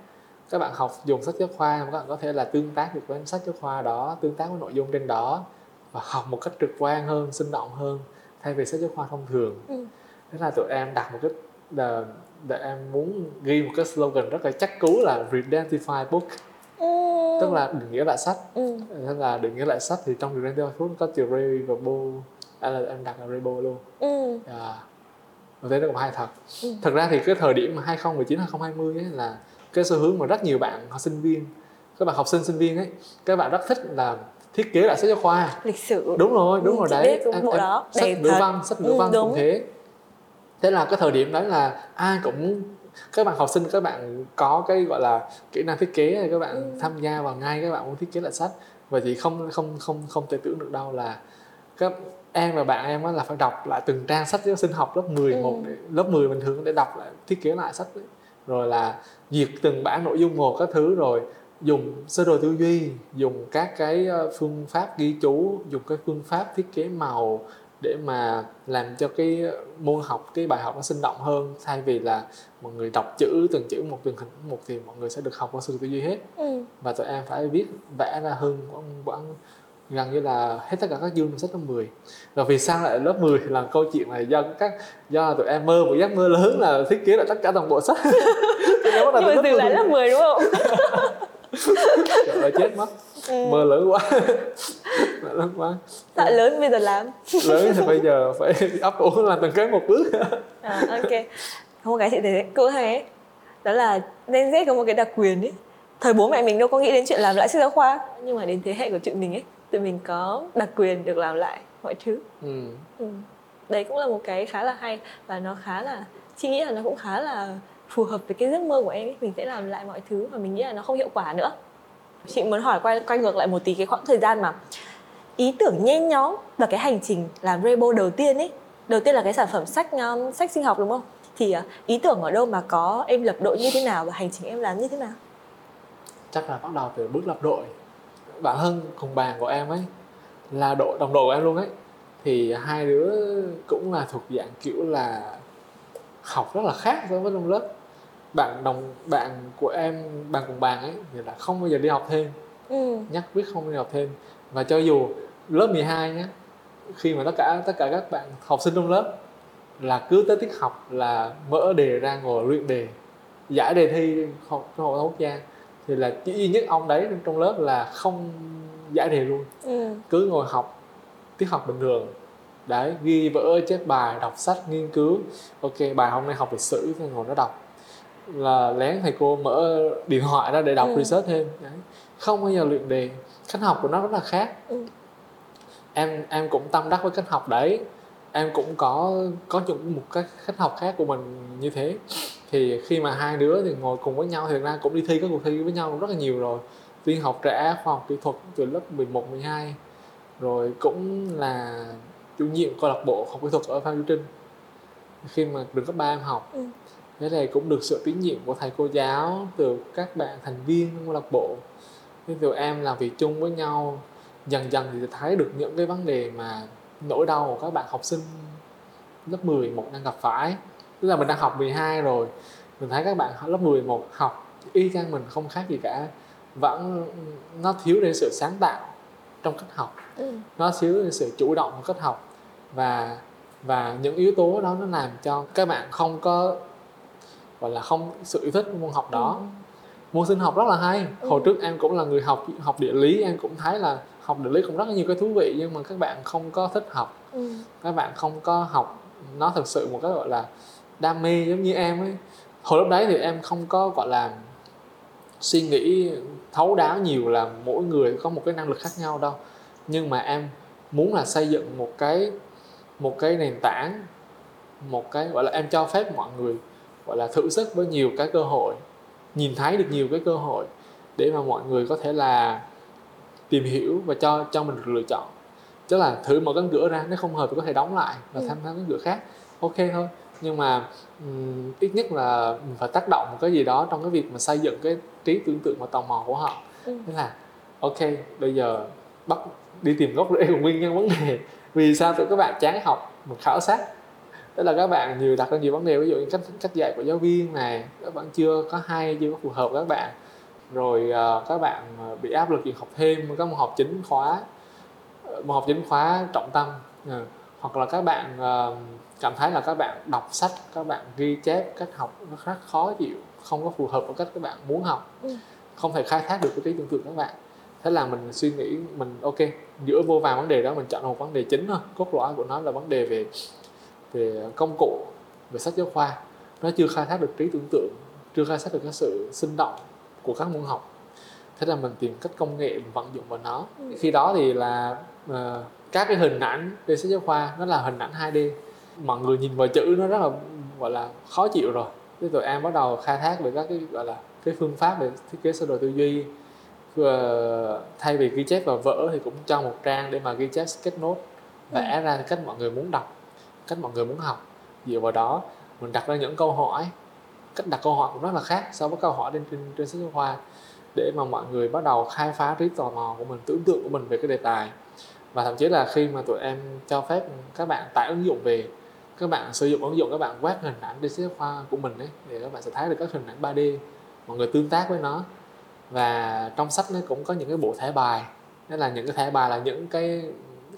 Các bạn học dùng sách giáo khoa Các bạn có thể là tương tác được với sách giáo khoa đó Tương tác với nội dung trên đó Và học một cách trực quan hơn, sinh động hơn Thay vì sách giáo khoa thông thường Ừ. Thế là tụi em đặt một cái là, là em muốn ghi một cái slogan rất là chắc cú là Redentify Book. Ừ. tức là định nghĩa lại sách. Ừ. thế là định nghĩa lại sách thì trong Redentify Book có từ Ray và Bo à, là em đặt là Rebo luôn. Ừ. à, và thế nó cũng hay thật. Ừ. thật ra thì cái thời điểm mà 2019 2020 ấy là cái xu hướng mà rất nhiều bạn học sinh viên các bạn học sinh sinh viên ấy các bạn rất thích là thiết kế lại sách giáo khoa. Lịch sử. Đúng rồi đúng Ừ, rồi đấy. cái bộ đó, sách ngữ văn sách ngữ Ừ, văn đúng. cũng thế thế là cái thời điểm đấy là ai cũng các bạn học sinh các bạn có cái gọi là kỹ năng thiết kế các bạn Ừ. tham gia vào ngay các bạn muốn thiết kế lại sách và chị không không không không thể tưởng được đâu là các em và bạn em là phải đọc lại từng trang sách giáo sinh học lớp 11 Ừ. để, lớp 10 bình thường để đọc lại thiết kế lại sách đấy. rồi là duyệt từng bản nội dung một các thứ rồi dùng sơ đồ tư duy dùng các cái ờ, phương pháp ghi chú dùng cái phương pháp thiết kế màu để mà làm cho cái môn học cái bài học nó sinh động hơn. Thay vì là mọi người đọc chữ từng chữ một từng hình một thì mọi người sẽ được học qua đồ tư duy hết. Ừ. và tụi em phải viết vẽ ra hơn khoảng, khoảng gần như là hết tất cả các chương trong sách lớp 10 và vì sao lại lớp 10 là câu chuyện này? Do các do tụi em mơ một giấc mơ lớn là thiết kế lại tất cả toàn bộ sách. [LAUGHS] Nhưng mà từ dừng lại 10. lớp 10 đúng không? [LAUGHS] Trời ơi chết mất Ừ. mơ lớn quá. [LAUGHS] Lớn quá. Tạ lớn bây giờ làm. Lớn thì bây giờ [LAUGHS] phải ấp ủ làm từng cái một bước. À, ok. Có một cái chị thấy cũng hay ấy. Đó là Gen Z có một cái đặc quyền ấy. Thời bố mẹ mình đâu có nghĩ đến chuyện làm lại sách giáo khoa. Nhưng mà đến thế hệ của tụi mình ấy tụi mình có đặc quyền được làm lại mọi thứ. Ừ. ừ. đấy cũng là một cái khá là hay và nó khá là chị nghĩ là nó cũng khá là phù hợp với cái giấc mơ của em ấy. Mình sẽ làm lại mọi thứ và mình nghĩ là nó không hiệu quả nữa chị muốn hỏi quay quay ngược lại một tí cái khoảng thời gian mà ý tưởng nhen nhóm và cái hành trình làm Rebo đầu tiên ấy đầu tiên là cái sản phẩm sách um, sách sinh học đúng không? Thì uh, ý tưởng ở đâu mà có em lập đội như thế nào và hành trình em làm như thế nào? Chắc là bắt đầu từ bước lập đội. Bạn Hân cùng bàn của em ấy là đội đồng đội của em luôn ấy. Thì hai đứa cũng là thuộc dạng kiểu là học rất là khác so với trong lớp bạn đồng bạn của em bạn cùng bàn ấy thì là không bao giờ đi học thêm. Ừ. nhắc quyết không đi học thêm. Và cho dù lớp 12 nhé khi mà tất cả tất cả các bạn học sinh trong lớp là cứ tới tiết học là mở đề ra ngồi luyện đề giải đề thi học hội thông quốc gia thì là chỉ duy nhất ông đấy trong lớp là không giải đề luôn. Ừ. cứ ngồi học tiết học bình thường. Đấy ghi vỡ chép bài đọc sách nghiên cứu. Ok bài hôm nay học lịch sử thì ngồi nó đọc là lén thầy cô mở điện thoại ra để đọc Ừ. research thêm. Đấy. Không bao giờ luyện đề. Cách học của nó rất là khác. Ừ. em em cũng tâm đắc với cách học đấy. Em cũng có có những một cái cách học khác của mình như thế. Thì khi mà hai đứa thì ngồi cùng với nhau thì ra cũng đi thi các cuộc thi với nhau rất là nhiều rồi. Tuyên học trẻ khoa học kỹ thuật từ lớp 11, 12 rồi cũng là chủ nhiệm câu lạc bộ học kỹ thuật ở Phan Chu Trinh. Khi mà trường cấp 3 em học. Ừ. thế này cũng được sự tín nhiệm của thầy cô giáo từ các bạn thành viên trong câu lạc bộ. Thế tụi em làm việc chung với nhau dần dần thì thấy được những cái vấn đề mà nỗi đau của các bạn học sinh lớp 11 đang gặp phải. Tức là mình đang học 12 rồi mình thấy các bạn lớp 11 học y chang mình không khác gì cả. Vẫn nó thiếu đi sự sáng tạo trong cách học. Ừ. nó thiếu đi sự chủ động trong cách học. Và và những yếu tố đó nó làm cho các bạn không có gọi là không sự yêu thích môn học đó. Môn sinh học rất là hay. Ừ. hồi trước em cũng là người học học địa lý em cũng thấy là học địa lý cũng rất là nhiều cái thú vị nhưng mà các bạn không có thích học. Ừ. các bạn không có học nó thực sự một cái gọi là đam mê giống như em ấy. Hồi lúc đấy thì em không có gọi là suy nghĩ thấu đáo nhiều là mỗi người có một cái năng lực khác nhau đâu. Nhưng mà em muốn là xây dựng một cái một cái nền tảng một cái gọi là em cho phép mọi người gọi là thử sức với nhiều cái cơ hội nhìn thấy được nhiều cái cơ hội để mà mọi người có thể là tìm hiểu và cho cho mình được lựa chọn. Tức là thử mở cánh cửa ra nếu không hợp thì có thể đóng lại và Ừ. tham gia cánh cửa khác. Ok thôi. Nhưng mà ừm, ít nhất là mình phải tác động một cái gì đó trong cái việc mà xây dựng cái trí tưởng tượng và tò mò của họ. Ừ. thế là ok bây giờ bắt đi tìm gốc rễ của nguyên nhân vấn đề. Vì sao tụi các bạn chán học mình khảo sát tức là các bạn nhiều đặt ra nhiều vấn đề ví dụ như cách cách dạy của giáo viên này các bạn chưa có hay chưa có phù hợp các bạn. Rồi ờ, các bạn ờ, bị áp lực việc học thêm các môn học chính khóa ờ, môn học chính khóa trọng tâm. Ờ, hoặc là các bạn ờ, cảm thấy là các bạn đọc sách các bạn ghi chép cách học nó rất khó chịu không có phù hợp với cách các bạn muốn học. Ừ. không thể khai thác được cái trí tưởng tượng các bạn. Thế là mình suy nghĩ mình ok giữa vô vàn vấn đề đó mình chọn một vấn đề chính thôi cốt lõi của nó là vấn đề về về công cụ về sách giáo khoa. Nó chưa khai thác được trí tưởng tượng chưa khai thác được cái sự sinh động của các môn học. Thế là mình tìm cách công nghệ mình vận dụng vào nó. Ừ. khi đó thì là ờ, các cái hình ảnh trên sách giáo khoa nó là hình ảnh 2D mọi người nhìn vào chữ nó rất là gọi là khó chịu rồi. Thế tụi em bắt đầu khai thác về các cái gọi là cái phương pháp về thiết kế sơ đồ tư duy. Vừa thay vì ghi chép vào vở thì cũng cho một trang để mà ghi chép sketch note vẽ ra cách mọi người muốn đọc cách mọi người muốn học. Dựa vào đó mình đặt ra những câu hỏi. Cách đặt câu hỏi cũng rất là khác so với câu hỏi trên trên, trên sách giáo khoa. Để mà mọi người bắt đầu khai phá trí tò mò của mình tưởng tượng của mình về cái đề tài. Và thậm chí là khi mà tụi em cho phép các bạn tải ứng dụng về các bạn sử dụng ứng dụng các bạn quét hình ảnh trên sách giáo khoa của mình ấy thì các bạn sẽ thấy được các hình ảnh 3D mọi người tương tác với nó. Và trong sách nó cũng có những cái bộ thẻ bài. Đó là những cái thẻ bài là những cái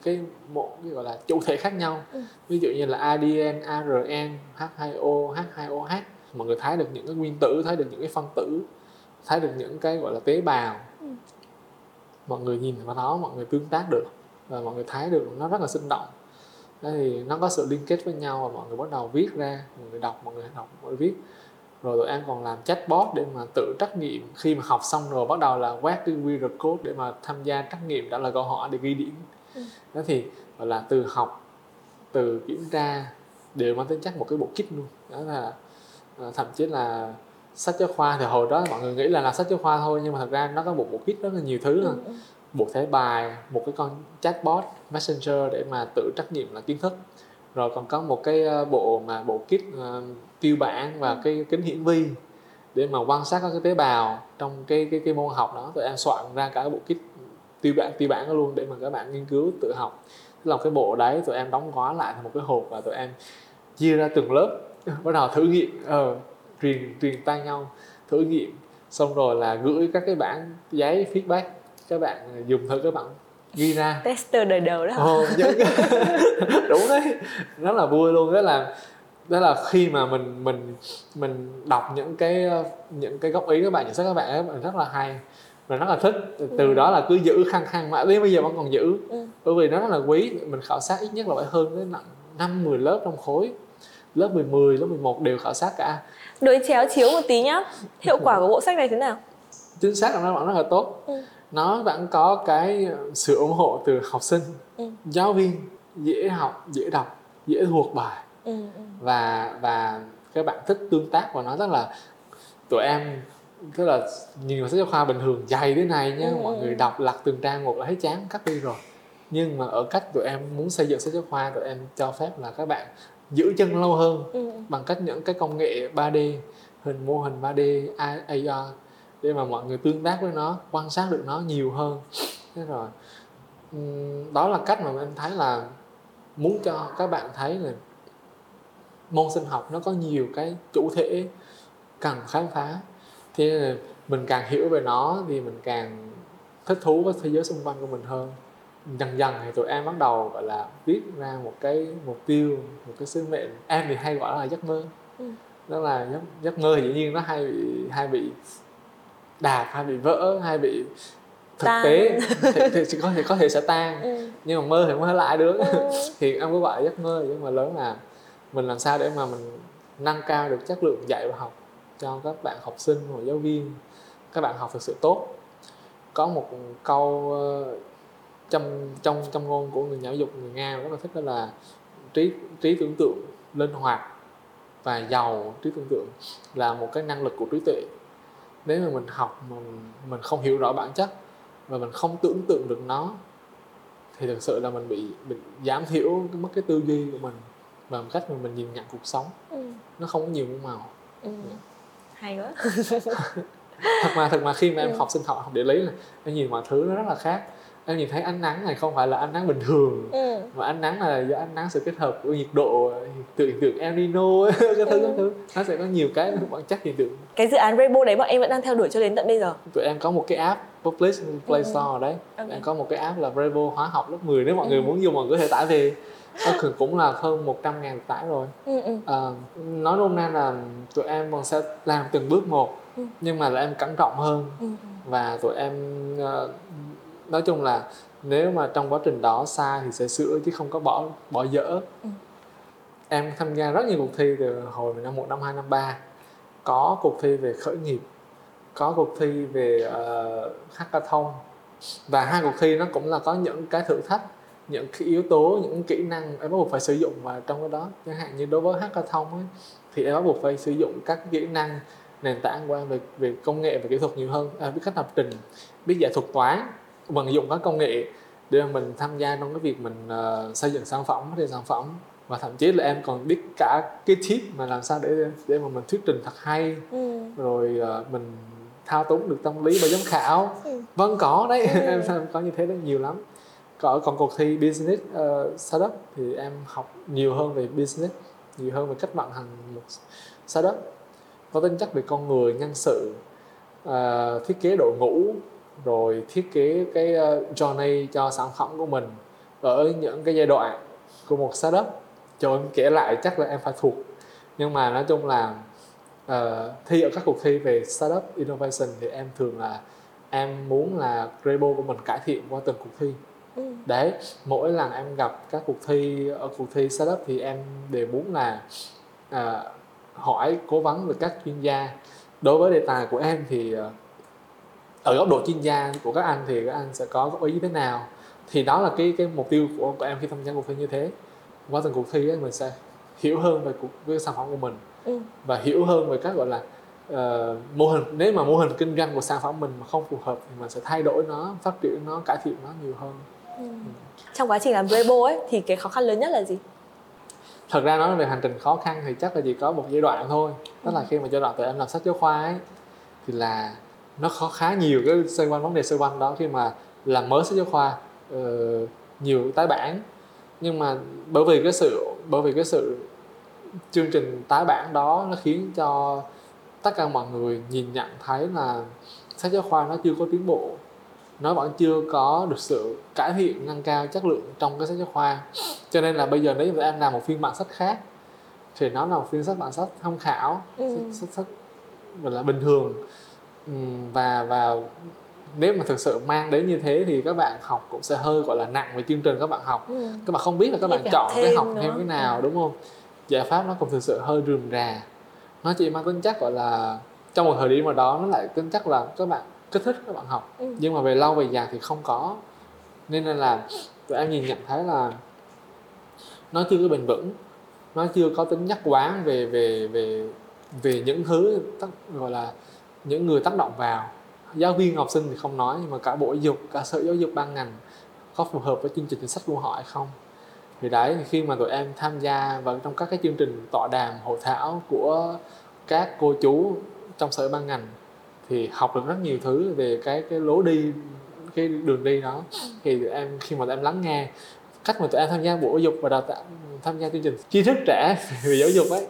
cái bộ cái gọi là chủ thể khác nhau. Ừ. ví dụ như là ADN, ARN, H2O, H2OH mọi người thấy được những cái nguyên tử thấy được những cái phân tử thấy được những cái gọi là tế bào. Ừ. mọi người nhìn vào nó mọi người tương tác được và mọi người thấy được nó rất là sinh động. Thế thì nó có sự liên kết với nhau và mọi người bắt đầu viết ra mọi người đọc mọi người đọc mọi người viết. Rồi tụi em còn làm chatbot để mà tự trắc nghiệm. Khi mà học xong rồi bắt đầu là quét cái QR code để mà tham gia trắc nghiệm trả lời câu hỏi để ghi điểm Ừ. đó thì gọi là từ học từ kiểm tra đều mang tính chất một cái bộ kit luôn đó là à, thậm chí là sách giáo khoa thì hồi đó mọi người nghĩ là là sách giáo khoa thôi nhưng mà thật ra nó có một bộ kit rất là nhiều thứ Ừ. nữa bộ thẻ bài một cái con chatbot messenger để mà tự trắc nghiệm là kiến thức rồi còn có một cái ờ, bộ mà bộ kit ờ, tiêu bản và Ừ. cái kính hiển vi để mà quan sát các cái tế bào trong cái cái cái môn học đó tụi em soạn ra cả cái bộ kit tiêu bản tiêu bản luôn để mà các bạn nghiên cứu tự học. Thế là cái bộ đấy tụi em đóng gói lại thành một cái hộp và tụi em chia ra từng lớp. [LAUGHS] Bắt đầu thử nghiệm ờ, truyền truyền tay nhau thử nghiệm. Xong rồi là gửi các cái bản giấy feedback. Các bạn dùng thử các bạn ghi ra. Tester đời đầu đó? Ồ, những [LAUGHS] đúng đấy. Rất là vui luôn. Đó là đó là khi mà mình mình mình đọc những cái ờ, những cái góp ý các bạn nhận xét các bạn ấy mình rất là hay mình rất là thích từ, Ừ. đó là cứ giữ khăng khăng mãi đến bây giờ vẫn còn giữ Ừ. bởi vì nó rất là quý mình khảo sát ít nhất là phải hơn đến năm năm mười lớp trong khối lớp 10, lớp 11 đều khảo sát cả đối chéo chiếu một tí nhá hiệu quả của bộ sách này thế nào chính xác là nó vẫn rất là tốt Ừ. nó vẫn có cái sự ủng hộ từ học sinh Ừ. giáo viên dễ học dễ đọc dễ thuộc bài ừ, ừ. và và các bạn thích tương tác và nó rất là tụi em tức là vào sách giáo khoa bình thường dày thế này nhá Ừ, mọi người đọc lật từng trang một là thấy chán cắt đi rồi. Nhưng mà ở cách tụi em muốn xây dựng sách giáo khoa tụi em cho phép là các bạn giữ chân lâu hơn Ừ. bằng cách những cái công nghệ 3D hình mô hình 3D AR để mà mọi người tương tác với nó quan sát được nó nhiều hơn. Thế rồi đó là cách mà em thấy là muốn cho các bạn thấy là môn sinh học nó có nhiều cái chủ thể cần khám phá thế mình càng hiểu về nó thì mình càng thích thú với thế giới xung quanh của mình hơn dần dần thì tụi em bắt đầu gọi là viết ra một cái mục tiêu một cái sứ mệnh em thì hay gọi là giấc mơ Ừ. đó là giấc, giấc mơ thì dĩ nhiên nó hay bị hay bị đạp hay bị vỡ hay bị thực Tan. tế thì, thì, thì có thể có thể sẽ tan ừ. nhưng mà mơ thì mơ lại được Ừ. [LAUGHS] thì em có gọi là giấc mơ nhưng mà lớn là mình làm sao để mà mình nâng cao được chất lượng dạy và học cho các bạn học sinh và giáo viên. Các bạn học thực sự tốt. Có một câu ờ, trong trong trong ngôn của người giáo dục người nga rất là thích đó là trí trí tưởng tượng linh hoạt và giàu trí tưởng tượng là một cái năng lực của trí tuệ. Nếu mà mình học mà mình, mình không hiểu rõ bản chất và mình không tưởng tượng được nó thì thực sự là mình bị bị giảm thiểu cái mất cái tư duy của mình và cách mà mình nhìn nhận cuộc sống. Ừ. nó không có nhiều muôn màu. Ừ. hay quá [LAUGHS] thật mà thật mà khi mà em Ừ. học sinh học học địa lý là em nhìn mọi thứ nó rất là khác em nhìn thấy ánh nắng này không phải là ánh nắng bình thường ừ. mà ánh nắng là do ánh nắng sự kết hợp của nhiệt độ hiện tượng hiện tượng El Nino ấy, [LAUGHS] cái thứ Ừ. cái thứ nó sẽ có nhiều cái bản chất hiện tượng cái dự án Rainbow đấy bọn em vẫn đang theo đuổi cho đến tận bây giờ tụi em có một cái app publish Play Ừ. Store đấy Ok. em có một cái app là Bravo hóa học lớp 10 nếu mọi người Ừ. muốn dùng mọi người có thể tải về nó cũng là hơn 100 ngàn tải rồi ừ, ừ. à, nói nôm na là tụi em còn sẽ làm từng bước một Ừ. nhưng mà là em cẩn trọng hơn Ừ. và tụi em ờ, nói chung là nếu mà trong quá trình đó sai thì sẽ sửa chứ không có bỏ bỏ dở Ừ. em tham gia rất nhiều cuộc thi từ hồi năm một năm hai năm ba có cuộc thi về khởi nghiệp có cuộc thi về uh, hackathon và hai cuộc thi nó cũng là có những cái thử thách những cái yếu tố những kỹ năng em bắt buộc phải sử dụng vào trong cái đó. Chẳng hạn như đối với hackathon ấy, thì em bắt buộc phải sử dụng các kỹ năng nền tảng em về về công nghệ và kỹ thuật nhiều hơn à, biết cách lập trình biết giải thuật toán vận dụng các công nghệ để mình tham gia trong cái việc mình ờ, xây dựng sản phẩm triển sản phẩm. Và thậm chí là em còn biết cả cái tip mà làm sao để để mà mình thuyết trình thật hay. Ừ. rồi ờ, mình thao túng được tâm lý và giám khảo. Ừ. vâng có đấy. Ừ. [LAUGHS] em em có như thế đó nhiều lắm. Còn còn cuộc thi business uh, startup thì em học nhiều hơn về business nhiều hơn về cách vận hành một startup. Có tính chất về con người nhân sự ờ, thiết kế đội ngũ rồi thiết kế cái ờ, journey cho sản phẩm của mình ở những cái giai đoạn của một startup. Cho em kể lại chắc là em phải thuộc. Nhưng mà nói chung là ờ, thi ở các cuộc thi về startup innovation thì em thường là em muốn là Grebo của mình cải thiện qua từng cuộc thi. Ừ. đấy mỗi lần em gặp các cuộc thi ở cuộc thi startup thì em đều muốn là à, hỏi cố vấn về các chuyên gia. Đối với đề tài của em thì ờ, ở góc độ chuyên gia của các anh thì các anh sẽ có góp ý như thế nào? Thì đó là cái cái mục tiêu của, của em khi tham gia cuộc thi như thế. Qua từng cuộc thi ấy, mình sẽ hiểu hơn về cuộc về sản phẩm của mình Ừ. và hiểu hơn về các gọi là ờ, mô hình. Nếu mà mô hình kinh doanh của sản phẩm mình mà không phù hợp thì mình sẽ thay đổi nó phát triển nó cải thiện nó nhiều hơn. Ừ. trong quá trình làm Rainbow ấy thì cái khó khăn lớn nhất là gì? Thật ra nói về hành trình khó khăn thì chắc là chỉ có một giai đoạn thôi. Đó là khi mà giai đoạn tụi em làm sách giáo khoa ấy thì là nó khó khá nhiều cái xoay quanh vấn đề xoay quanh đó. Khi mà làm mới sách giáo khoa ờ, nhiều tái bản. Nhưng mà bởi vì cái sự bởi vì cái sự chương trình tái bản đó nó khiến cho tất cả mọi người nhìn nhận thấy là sách giáo khoa nó chưa có tiến bộ nó vẫn chưa có được sự cải thiện nâng cao chất lượng trong cái sách giáo khoa cho nên là bây giờ nếu mà em làm một phiên bản sách khác thì nó là một phiên sách bản sách tham khảo Ừ. sách, sách, sách gọi là bình thường Ừm, và và nếu mà thực sự mang đến như thế thì các bạn học cũng sẽ hơi gọi là nặng về chương trình các bạn học ừ. các bạn không biết là các Như bạn chọn cái học nữa. thêm cái nào Ừ. đúng không giải pháp nó cũng thực sự hơi rườm rà. Nó chỉ mang tính chất gọi là trong một thời điểm nào đó nó lại tính chất là các bạn kích thích các bạn học. Ừ. nhưng mà về lâu về dài thì không có. Nên là tụi em nhìn nhận thấy là nó chưa có bền vững. Nó chưa có tính nhắc quán về về về về những thứ tác, gọi là những người tác động vào. Giáo viên học sinh thì không nói nhưng mà cả bộ giáo dục cả sở giáo dục ban ngành có phù hợp với chương trình chính sách của họ hay không thì đấy thì khi mà tụi em tham gia vào trong các cái chương trình tọa đàm hội thảo của các cô chú trong sở ban ngành thì học được rất nhiều thứ về cái cái lối đi cái đường đi đó thì tụi em khi mà tụi em lắng nghe cách mà tụi em tham gia bộ giáo dục và đào tạo tham gia chương trình tri thức trẻ [LAUGHS] về giáo dục ấy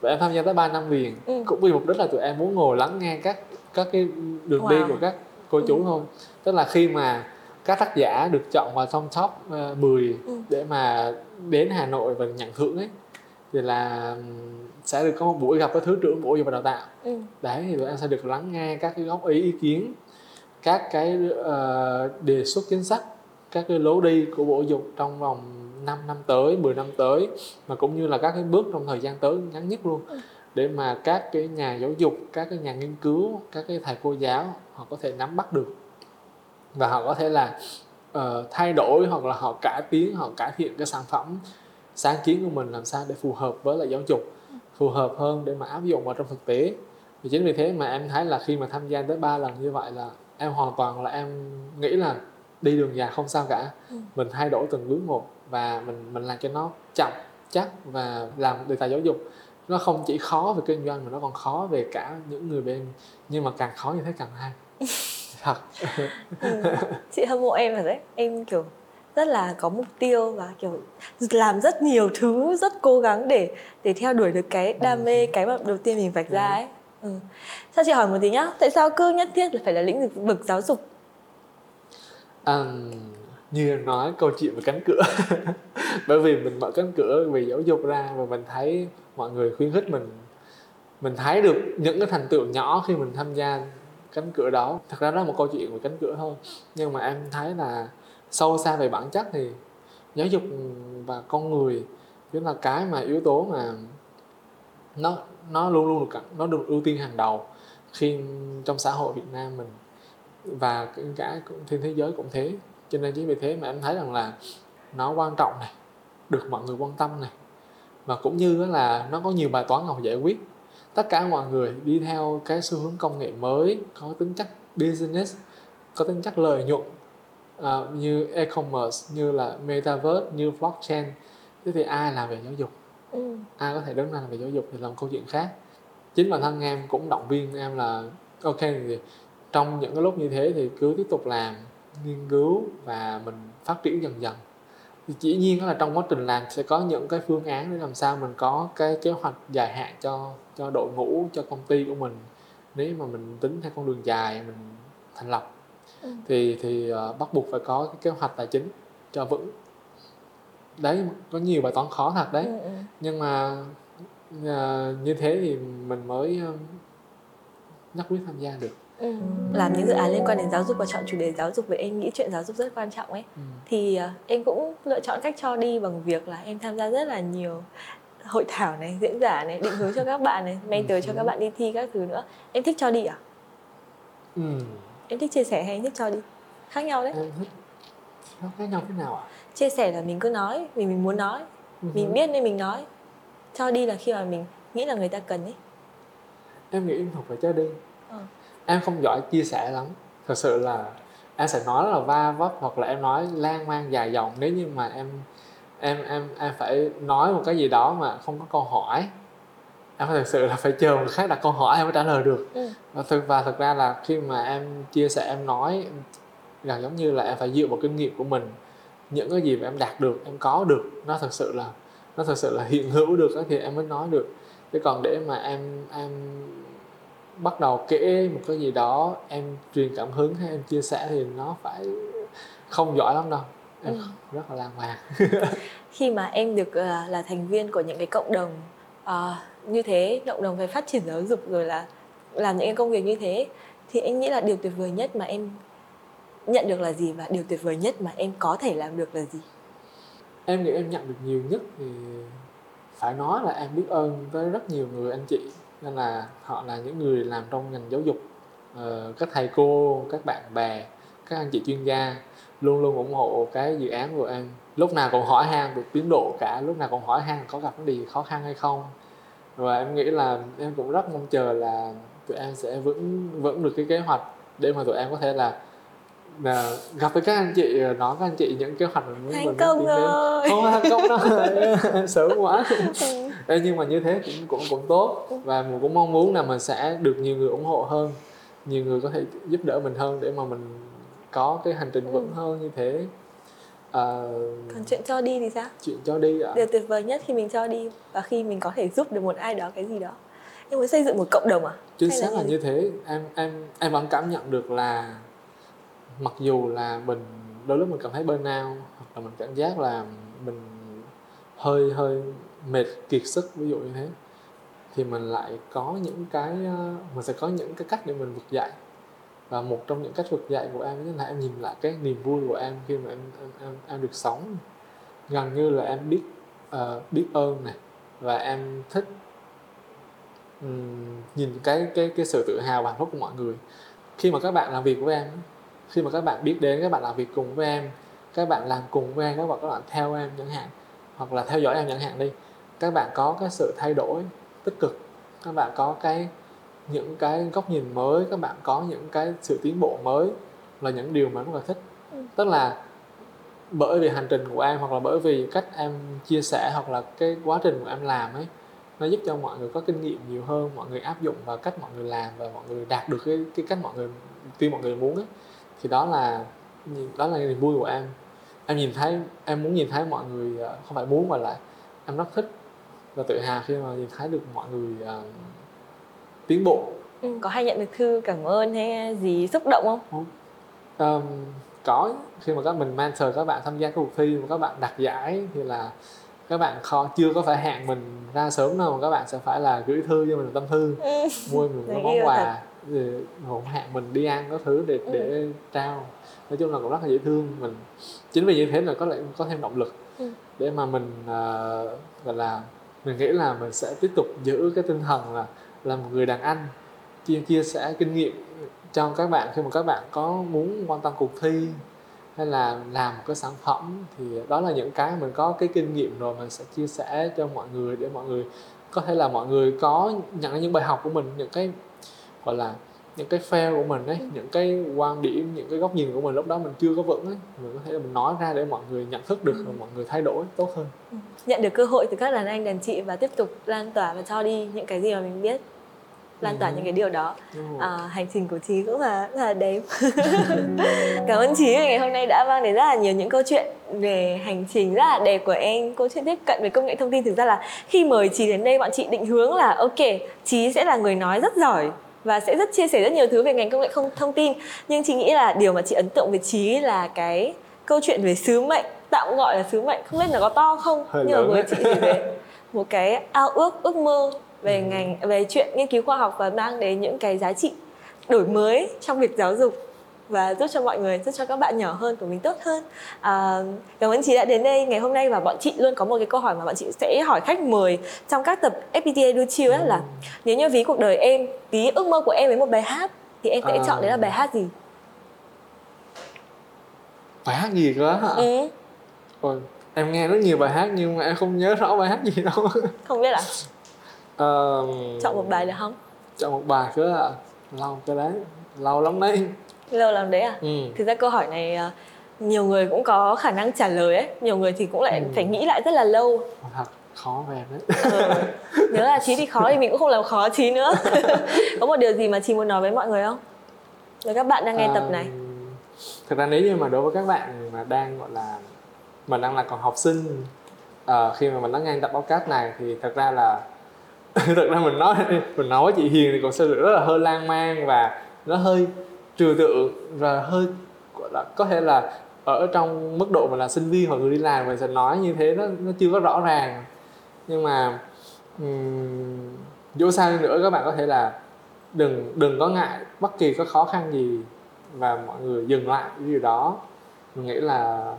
tụi em tham gia tới 3 năm liền Ừ. cũng vì mục đích là tụi em muốn ngồi lắng nghe các các cái đường đi Wow. của các cô chú Ừ. thôi tức là khi mà các tác giả được chọn vào trong top uh, 10 Ừ. để mà đến Hà Nội và nhận thưởng ấy thì là sẽ được có một buổi gặp với thứ trưởng bộ giáo dục và đào tạo ừ. đấy thì tụi em sẽ được lắng nghe các cái góp ý ý kiến các cái uh, đề xuất chính sách các cái lối đi của bộ dục trong vòng 5 năm tới 10 năm tới mà cũng như là các cái bước trong thời gian tới ngắn nhất luôn ừ. để mà các cái nhà giáo dục các cái nhà nghiên cứu các cái thầy cô giáo họ có thể nắm bắt được và họ có thể là uh, thay đổi hoặc là họ cải tiến họ cải thiện cái sản phẩm sáng kiến của mình làm sao để phù hợp với lại giáo dục phù hợp hơn để mà áp dụng vào trong thực tế. Thì chính vì thế mà em thấy là khi mà tham gia tới ba lần như vậy là em hoàn toàn là em nghĩ là đi đường dài không sao cả. Ừ. mình thay đổi từng bước một và mình mình làm cho nó chậm chắc và làm đề tài giáo dục. Nó không chỉ khó về kinh doanh mà nó còn khó về cả những người bên nhưng mà càng khó như thế càng hay [LAUGHS] thật ừ. chị hâm mộ em rồi đấy em kiểu rất là có mục tiêu và kiểu làm rất nhiều thứ rất cố gắng để để theo đuổi được cái đam mê ừ. cái mà đầu tiên mình vạch ra ừ. ấy ừ. sao chị hỏi một tí nhá tại sao cứ nhất thiết là phải là lĩnh vực giáo dục à, như nói câu chuyện về cánh cửa [LAUGHS] bởi vì mình mở cánh cửa về giáo dục ra và mình thấy mọi người khuyến khích mình mình thấy được những cái thành tựu nhỏ khi mình tham gia cánh cửa đó. Thật ra đó là một câu chuyện về cánh cửa thôi. Nhưng mà em thấy là sâu xa về bản chất thì giáo dục và con người chính là cái mà yếu tố mà nó nó luôn luôn được, nó được ưu tiên hàng đầu khi trong xã hội Việt Nam mình. Và cả trên thế giới cũng thế. Cho nên chính vì thế mà em thấy rằng là nó quan trọng này, được mọi người quan tâm này. Và cũng như là nó có nhiều bài toán ngọc giải quyết tất cả mọi người đi theo cái xu hướng công nghệ mới có tính chất business có tính chất lợi nhuận uh, như e-commerce như là metaverse như blockchain. Thế thì ai làm về giáo dục? Ừ. ai có thể đứng ra làm về giáo dục thì làm câu chuyện khác. Chính bản thân em cũng động viên em là ok thì trong những cái lúc như thế thì cứ tiếp tục làm nghiên cứu và mình phát triển dần dần. Thì chỉ nhiên là trong quá trình làm sẽ có những cái phương án để làm sao mình có cái kế hoạch dài hạn cho cho đội ngũ cho công ty của mình nếu mà mình tính theo con đường dài mình thành lập ừ. thì thì uh, bắt buộc phải có cái kế hoạch tài chính cho vững đấy có nhiều bài toán khó thật đấy ừ, ừ. nhưng mà uh, như thế thì mình mới uh, nhất quyết tham gia được Ừ. làm những dự án liên quan đến giáo dục và chọn chủ đề giáo dục vì em nghĩ chuyện giáo dục rất quan trọng ấy ừ. thì uh, em cũng lựa chọn cách cho đi bằng việc là em tham gia rất là nhiều hội thảo này diễn giả này định hướng cho các bạn này [LAUGHS] mentor ừ. cho các bạn đi thi các thứ nữa. Em thích cho đi à? Ừ. em thích chia sẻ hay em thích cho đi? Khác nhau đấy. Em thích. Nó khác nhau thế nào ạ? À? chia sẻ là mình cứ nói vì mình muốn nói. Ừ. mình biết nên mình nói. Cho đi là khi mà mình nghĩ là người ta cần ấy. Em nghĩ em thuộc về cho đi. Ừ em không giỏi chia sẻ lắm. Thật sự là em sẽ nói rất là va vấp hoặc là em nói lan man dài dòng. Nếu như mà em em em em phải nói một cái gì đó mà không có câu hỏi. Em phải thực sự là phải chờ người khác đặt câu hỏi em mới trả lời được. Ừ. và thực và thực ra là khi mà em chia sẻ em nói gần giống như là em phải dựa vào kinh nghiệm của mình. Những cái gì mà em đạt được em có được nó thật sự là nó thật sự là hiện hữu được thì em mới nói được. Chứ còn để mà em em bắt đầu kể một cái gì đó em truyền cảm hứng hay em chia sẻ thì nó phải không giỏi lắm đâu ừ. rất là lan man. [LAUGHS] Khi mà em được uh, là thành viên của những cái cộng đồng uh, như thế cộng đồng về phát triển giáo dục rồi là làm những cái công việc như thế thì anh nghĩ là điều tuyệt vời nhất mà em nhận được là gì và điều tuyệt vời nhất mà em có thể làm được là gì? Em nghĩ em nhận được nhiều nhất thì phải nói là em biết ơn với rất nhiều người anh chị nên là họ là những người làm trong ngành giáo dục ờ, các thầy cô các bạn bè các anh chị chuyên gia luôn luôn ủng hộ cái dự án của em. Lúc nào còn hỏi han được tiến độ cả lúc nào còn hỏi han có gặp vấn đề khó khăn hay không. Và em nghĩ là em cũng rất mong chờ là tụi em sẽ vững vững được cái kế hoạch để mà tụi em có thể là là gặp với các anh chị nói các anh chị những kế hoạch mình thành công rồi. Không thành công đâu. [LAUGHS] Sớm quá. Ừ. nhưng mà như thế cũng cũng cũng tốt. Và mình cũng mong muốn là mình sẽ được nhiều người ủng hộ hơn nhiều người có thể giúp đỡ mình hơn để mà mình có cái hành trình vững ừ. hơn như thế. À, còn chuyện cho đi thì sao? Chuyện cho đi ạ. À? điều tuyệt vời nhất khi mình cho đi và khi mình có thể giúp được một ai đó cái gì đó. Em muốn xây dựng một cộng đồng à? Chính xác là, là như thế. Em em em vẫn cảm nhận được là mặc dù là mình đôi lúc mình cảm thấy burn out hoặc là mình cảm giác là mình hơi hơi mệt kiệt sức ví dụ như thế thì mình lại có những cái ờ, mình sẽ có những cái cách để mình vực dậy và một trong những cách vực dậy của em đó là em nhìn lại cái niềm vui của em khi mà em em em, em được sống. Gần như là em biết uh, biết ơn này và em thích um, nhìn cái cái cái sự tự hào và hạnh phúc của mọi người. Khi mà các bạn làm việc với em khi mà các bạn biết đến các bạn làm việc cùng với em các bạn làm cùng với em các bạn các bạn theo em chẳng hạn hoặc là theo dõi em chẳng hạn đi các bạn có cái sự thay đổi tích cực các bạn có cái những cái góc nhìn mới các bạn có những cái sự tiến bộ mới là những điều mà em rất là thích. Ừ. tức là bởi vì hành trình của em hoặc là bởi vì cách em chia sẻ hoặc là cái quá trình của em làm ấy nó giúp cho mọi người có kinh nghiệm nhiều hơn mọi người áp dụng vào cách mọi người làm và mọi người đạt được cái cái cách mọi người tiêu mọi người muốn ấy. Thì đó là đó là niềm vui của em. Em nhìn thấy em muốn nhìn thấy mọi người ờ, không phải muốn mà là em rất thích và tự hào khi mà nhìn thấy được mọi người uh, tiến bộ. Ừ, có hay nhận được thư cảm ơn hay gì xúc động không? Um, có. Khi mà các mình mentor các bạn tham gia cái cuộc thi mà các bạn đạt giải thì là các bạn khó chưa có phải hẹn mình ra sớm đâu mà các bạn sẽ phải là gửi thư cho mình tâm thư ừ. mua mình một món quà để hẹn hẹn mình đi ăn có thứ để để Ừ. trao. Nói chung là cũng rất là dễ thương mình. Chính vì như thế là có lẽ có thêm động lực Ừ. để mà mình uh, gọi là mình nghĩ là mình sẽ tiếp tục giữ cái tinh thần là là một người đàn anh, chia chia sẻ kinh nghiệm cho các bạn khi mà các bạn có muốn quan tâm cuộc thi hay là làm một cái sản phẩm thì đó là những cái mình có cái kinh nghiệm rồi mình sẽ chia sẻ cho mọi người để mọi người có thể là mọi người có nhận những bài học của mình, những cái, gọi là những cái fail của mình ấy Ừ. những cái quan điểm những cái góc nhìn của mình lúc đó mình chưa có vững ấy mình có thể là mình nói ra để mọi người nhận thức được Ừ. và mọi người thay đổi tốt hơn nhận được cơ hội từ các đàn anh đàn chị và tiếp tục lan tỏa và cho đi những cái gì mà mình biết lan tỏa Ừ. những cái điều đó à, hành trình của trí cũng là rất là đẹp [LAUGHS] cảm ơn trí ngày hôm nay đã mang đến rất là nhiều những câu chuyện về hành trình rất là đẹp của em câu chuyện tiếp cận về công nghệ thông tin thực ra là khi mời trí đến đây bọn chị định hướng là ok trí sẽ là người nói rất giỏi và sẽ rất chia sẻ rất nhiều thứ về ngành công nghệ không thông tin. Nhưng chị nghĩ là điều mà chị ấn tượng với trí là cái câu chuyện về sứ mệnh tạm gọi là sứ mệnh. Không biết là có to không Hơi nhưng mà với chị thì về một cái ao ước ước mơ về Ừ. ngành về chuyện nghiên cứu khoa học và mang đến những cái giá trị đổi mới trong việc giáo dục và giúp cho mọi người giúp cho các bạn nhỏ hơn của mình tốt hơn. À, cảm ơn chị đã đến đây ngày hôm nay và bọn chị luôn có một cái câu hỏi mà bọn chị sẽ hỏi khách mời trong các tập FPT Edu Chill ấy là nếu như ví cuộc đời em ví ước mơ của em với một bài hát thì em sẽ À. chọn đấy là bài hát gì? Bài hát gì cơ? Hả ừ, Ôi, em nghe rất nhiều bài hát nhưng mà em không nhớ rõ bài hát gì đâu. Không biết là Ờ, chọn một bài được không? chọn một bài cơ ạ. Lâu cái đấy lâu lắm đấy lâu lắm đấy à? Ừ. thực ra câu hỏi này à, nhiều người cũng có khả năng trả lời ấy. Nhiều người thì cũng lại Ừ. phải nghĩ lại rất là lâu. Thật khó về đấy. Ờ, nếu là trí thì khó thì mình cũng không làm khó trí nữa. [LAUGHS] Có một điều gì mà chị muốn nói với mọi người không? Với các bạn đang nghe tập này. Thực ra nếu như mà đối với các bạn mà đang gọi là mình đang là còn học sinh ờ, khi mà mình lắng nghe tập podcast này thì thật ra là [LAUGHS] thực ra mình nói mình nói với chị Hiền thì còn sẽ rất là hơi lan man và nó hơi trừu tượng và hơi gọi là có thể là ở trong mức độ mà là sinh viên hoặc người đi làm mình sẽ nói như thế nó nó chưa có rõ ràng. Nhưng mà um, dù sao nữa các bạn có thể là đừng đừng có ngại bất kỳ có khó khăn gì và mọi người dừng lại cái điều đó. Mình nghĩ là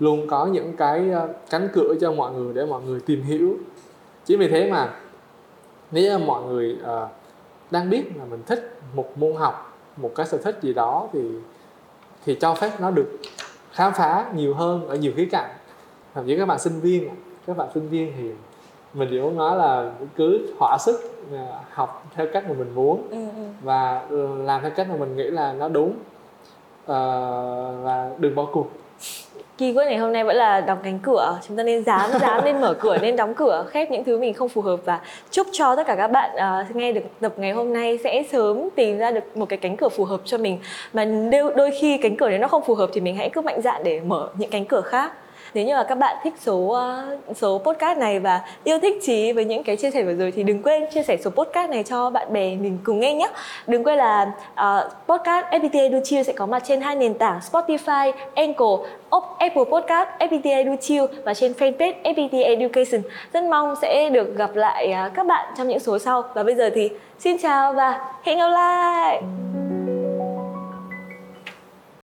luôn có những cái cánh cửa cho mọi người để mọi người tìm hiểu. Chính vì thế mà nếu mọi người uh, đang biết là mình thích một môn học một cái sở thích gì đó thì thì cho phép nó được khám phá nhiều hơn ở nhiều khía cạnh thậm chí các bạn sinh viên các bạn sinh viên thì mình chỉ muốn nói là cứ thỏa sức ờ, học theo cách mà mình muốn ừ, ừ. và làm theo cách mà mình nghĩ là nó đúng Ờ, và đừng bỏ cuộc Kỳ quyết ngày hôm nay vẫn là đóng cánh cửa. Chúng ta nên dám dám nên mở cửa nên đóng cửa khép những thứ mình không phù hợp và chúc cho tất cả các bạn uh, nghe được tập ngày hôm nay sẽ sớm tìm ra được một cái cánh cửa phù hợp cho mình. Mà đôi khi cánh cửa đấy nó không phù hợp thì mình hãy cứ mạnh dạn để mở những cánh cửa khác nếu như mà các bạn thích số uh, số podcast này và yêu thích trí với những cái chia sẻ vừa rồi thì đừng quên chia sẻ số podcast này cho bạn bè mình cùng nghe nhé. Đừng quên là uh, podcast FPT Edu Chill sẽ có mặt trên hai nền tảng Spotify, Anchor, Apple Podcast, FPT Edu Chill và trên fanpage FPT Education. Rất mong sẽ được gặp lại uh, các bạn trong những số sau. Và bây giờ thì xin chào và hẹn gặp lại!